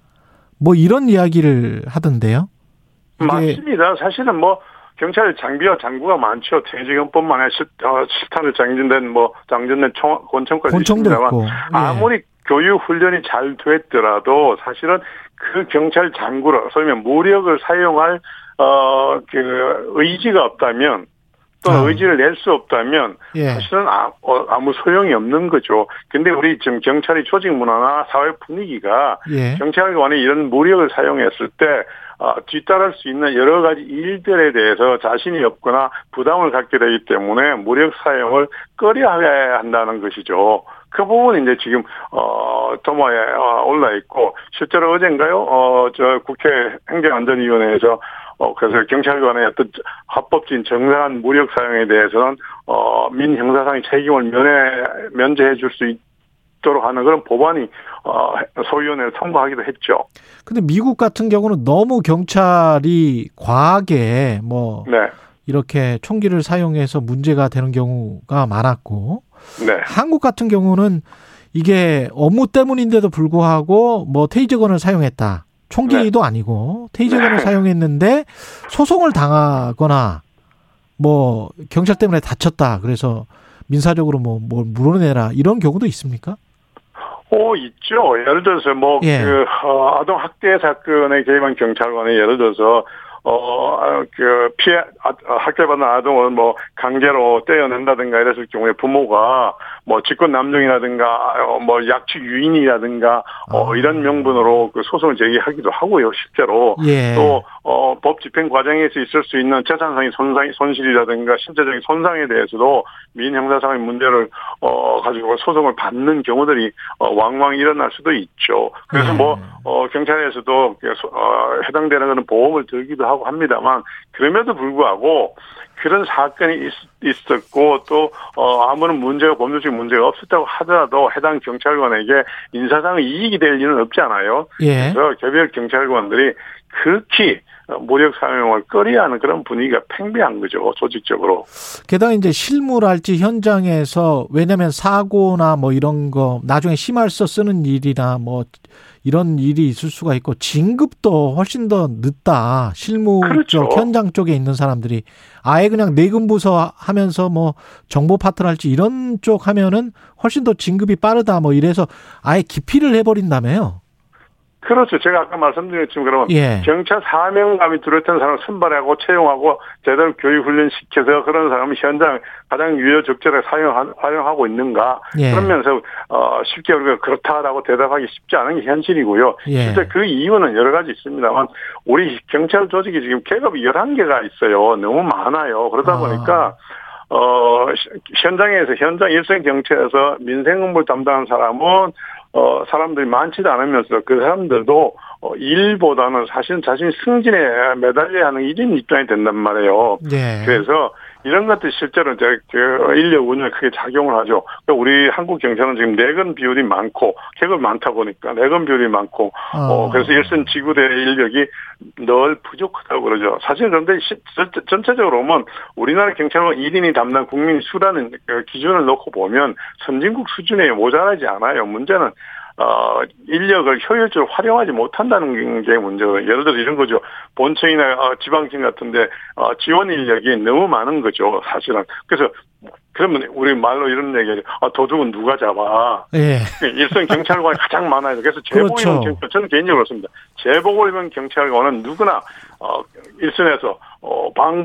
뭐 이런 이야기를 하던데요. 맞습니다. 사실은 뭐 경찰 장비와 장구가 많죠. 대지경뿐만 아니라 실, 어, 실탄을 장전된 뭐 장전된 총, 권총까지 있습니다만 예. 아무리 교육 훈련이 잘 됐더라도 사실은 그 경찰 장구를 소위 말 무력을 사용할 어 그 의지가 없다면 또 아. 의지를 낼 수 없다면 예. 사실은 아, 어, 아무 소용이 없는 거죠. 근데 우리 지금 경찰의 조직 문화나 사회 분위기가 예. 경찰관이 이런 무력을 사용했을 때 어, 뒤따를 수 있는 여러 가지 일들에 대해서 자신이 없거나 부담을 갖게 되기 때문에 무력 사용을 꺼려야 한다는 것이죠. 그 부분이 이제 지금 어 도마에 어, 올라 있고 실제로 어젠가요? 어 저 국회 행정안전위원회에서 어 그래서 경찰관의 어떤 합법적인 정당한 무력 사용에 대해서는 어 민형사상의 책임을 면해 면제해 줄 수 있도록 하는 그런 법안이 어 소위원회를 통과하기도 했죠. 근데 미국 같은 경우는 너무 경찰이 과하게 뭐 네. 이렇게 총기를 사용해서 문제가 되는 경우가 많았고 네. 한국 같은 경우는 이게 업무 때문인데도 불구하고 뭐 테이저건을 사용했다. 총기도 네. 아니고 테이저건을 네. 사용했는데 소송을 당하거나 뭐 경찰 때문에 다쳤다. 그래서 민사적으로 뭐, 뭘 물어내라 이런 경우도 있습니까? 어, 있죠. 예를 들어서 뭐, 예. 그, 어, 아동 학대 사건에 개입한 경찰관이 예를 들어서 어, 그, 피해, 아, 학대받은 아동을 뭐, 강제로 떼어낸다든가 이랬을 경우에 부모가 뭐, 직권 남용이라든가, 어, 뭐, 약취 유인이라든가, 어, 아. 이런 명분으로 그 소송을 제기하기도 하고요, 실제로. 예. 또, 어, 법 집행 과정에서 있을 수 있는 재산상의 손상, 손실이라든가 신체적인 손상에 대해서도 민형사상의 문제를, 어, 가지고 소송을 받는 경우들이, 어, 왕왕 일어날 수도 있죠. 그래서 뭐, 음. 뭐, 어, 경찰에서도, 어, 해당되는 그런 보험을 들기도 하고 하고 합니다만 그럼에도 불구하고 그런 사건이 있, 었고 또 어, 아무런 문제가 법률적 문제가 없었다고 하더라도 해당 경찰관에게 인사상의 이익이 될 일은 없잖아요. 예. 그래서 개별 경찰관들이 극히 무력 사용을 꺼려하는 그런 분위기가 팽배한 거죠 조직적으로. 게다가 이제 실무랄지 현장에서 왜냐하면 사고나 뭐 이런 거 나중에 심할서 쓰는 일이나 뭐 이런 일이 있을 수가 있고 진급도 훨씬 더 늦다. 실무 그렇죠. 쪽 현장 쪽에 있는 사람들이 아예 그냥 내근 부서 하면서 뭐 정보 파트할지 이런 쪽 하면은 훨씬 더 진급이 빠르다. 뭐 이래서 아예 기피를 해버린다며요. 그렇죠. 제가 아까 말씀드렸지만 그러면 예. 경찰 사명감이 뚜렷한 사람을 선발하고 채용하고 제대로 교육 훈련 시켜서 그런 사람을 현장 가장 유효 적절하게 사용 활용하고 있는가 예. 그러면서 어 쉽게 우리가 그렇다라고 대답하기 쉽지 않은 게 현실이고요. 예. 실제 그 이유는 여러 가지 있습니다만 우리 경찰 조직이 지금 계급이 11개가 있어요. 너무 많아요. 그러다 아. 보니까 어, 현장에서, 현장 일선 경찰에서 민생 업무를 담당하는 사람은 어, 사람들이 많지도 않으면서 그 사람들도 어, 일보다는 사실 자신 승진에 매달려야 하는 일인 입장이 된단 말이에요. 네. 그래서 이런 것들 실제로 이제 그 인력 운영에 크게 작용을 하죠. 그러니까 우리 한국 경찰은 지금 내근 비율이 많고 계급 많다 보니까 내근 비율이 많고 어, 어 그래서 일선 지구대 인력이 늘 부족하다고 그러죠. 사실 그런데 전체적으로 보면 우리나라 경찰은 1인이 담당 국민 수라는 그 기준을 놓고 보면 선진국 수준에 모자라지 않아요. 문제는 어, 인력을 효율적으로 활용하지 못한다는 게 문제고 예를 들어 이런 거죠. 본청이나 어, 지방청 같은데 어, 지원 인력이 너무 많은 거죠. 사실은. 그래서 그러면 우리 말로 이런 얘기죠. 아, 도둑은 누가 잡아? 예. 일선 경찰관이 가장 많아요. 그래서 입은 그렇죠. 저는 개인적으로 그렇습니다. 입은 경찰관은 누구나 어, 일선에서 어, 방,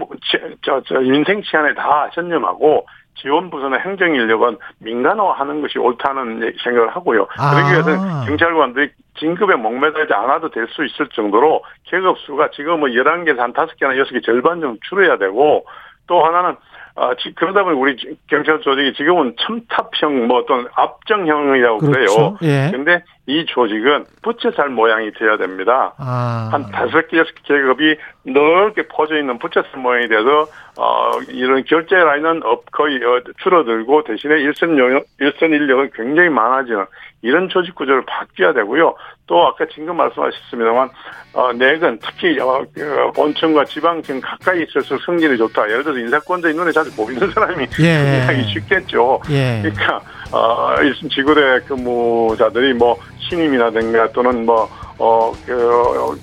저, 저, 인생 치안에 다 전념하고 지원부서나 행정인력은 민간화하는 것이 옳다는 생각을 하고요. 아. 그러기 위해서는 경찰관들이 진급에 목매달지 않아도 될 수 있을 정도로 계급 수가 지금 뭐 11개에서 한 5개나 6개 절반 정도 줄여야 되고 또 하나는 아, 그러다 보니 우리 경찰 조직이 지금은 첨탑형 뭐 어떤 압정형이라고 그렇죠. 그래요. 예. 근데 이 조직은 부채살 모양이 돼야 됩니다. 아. 한 다섯 개, 여섯 개 계급이 넓게 퍼져 있는 부채살 모양이 돼서 어 이런 결제 라인은 거의 어, 줄어들고 대신에 일선 영 일선 인력은 굉장히 많아지는 이런 조직 구조를 바뀌어야 되고요. 또 아까 지금 말씀하셨습니다만 어, 내근 특히 어, 그 본청과 지방청 가까이 있어서 승진이 좋다. 예를 들어서 인사권자인 눈에 자주 보이는 사람이 예. 하기 쉽겠죠. 예. 그러니까 어, 지구대 근무자들이 뭐 신임이라든가 또는 뭐 어, 그,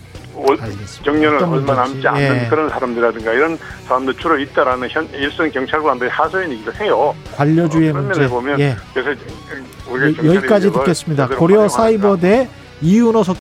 정년을 얼마 남지 않는 예. 그런 사람들이라든가 이런 사람들 주로 있다라는 현, 일선 경찰관들이 하소연이기도 해요. 관료주의 어, 문제. 보면 예. 그래서 우리가 여기까지 듣겠습니다. 고려 사이버대 이윤호 석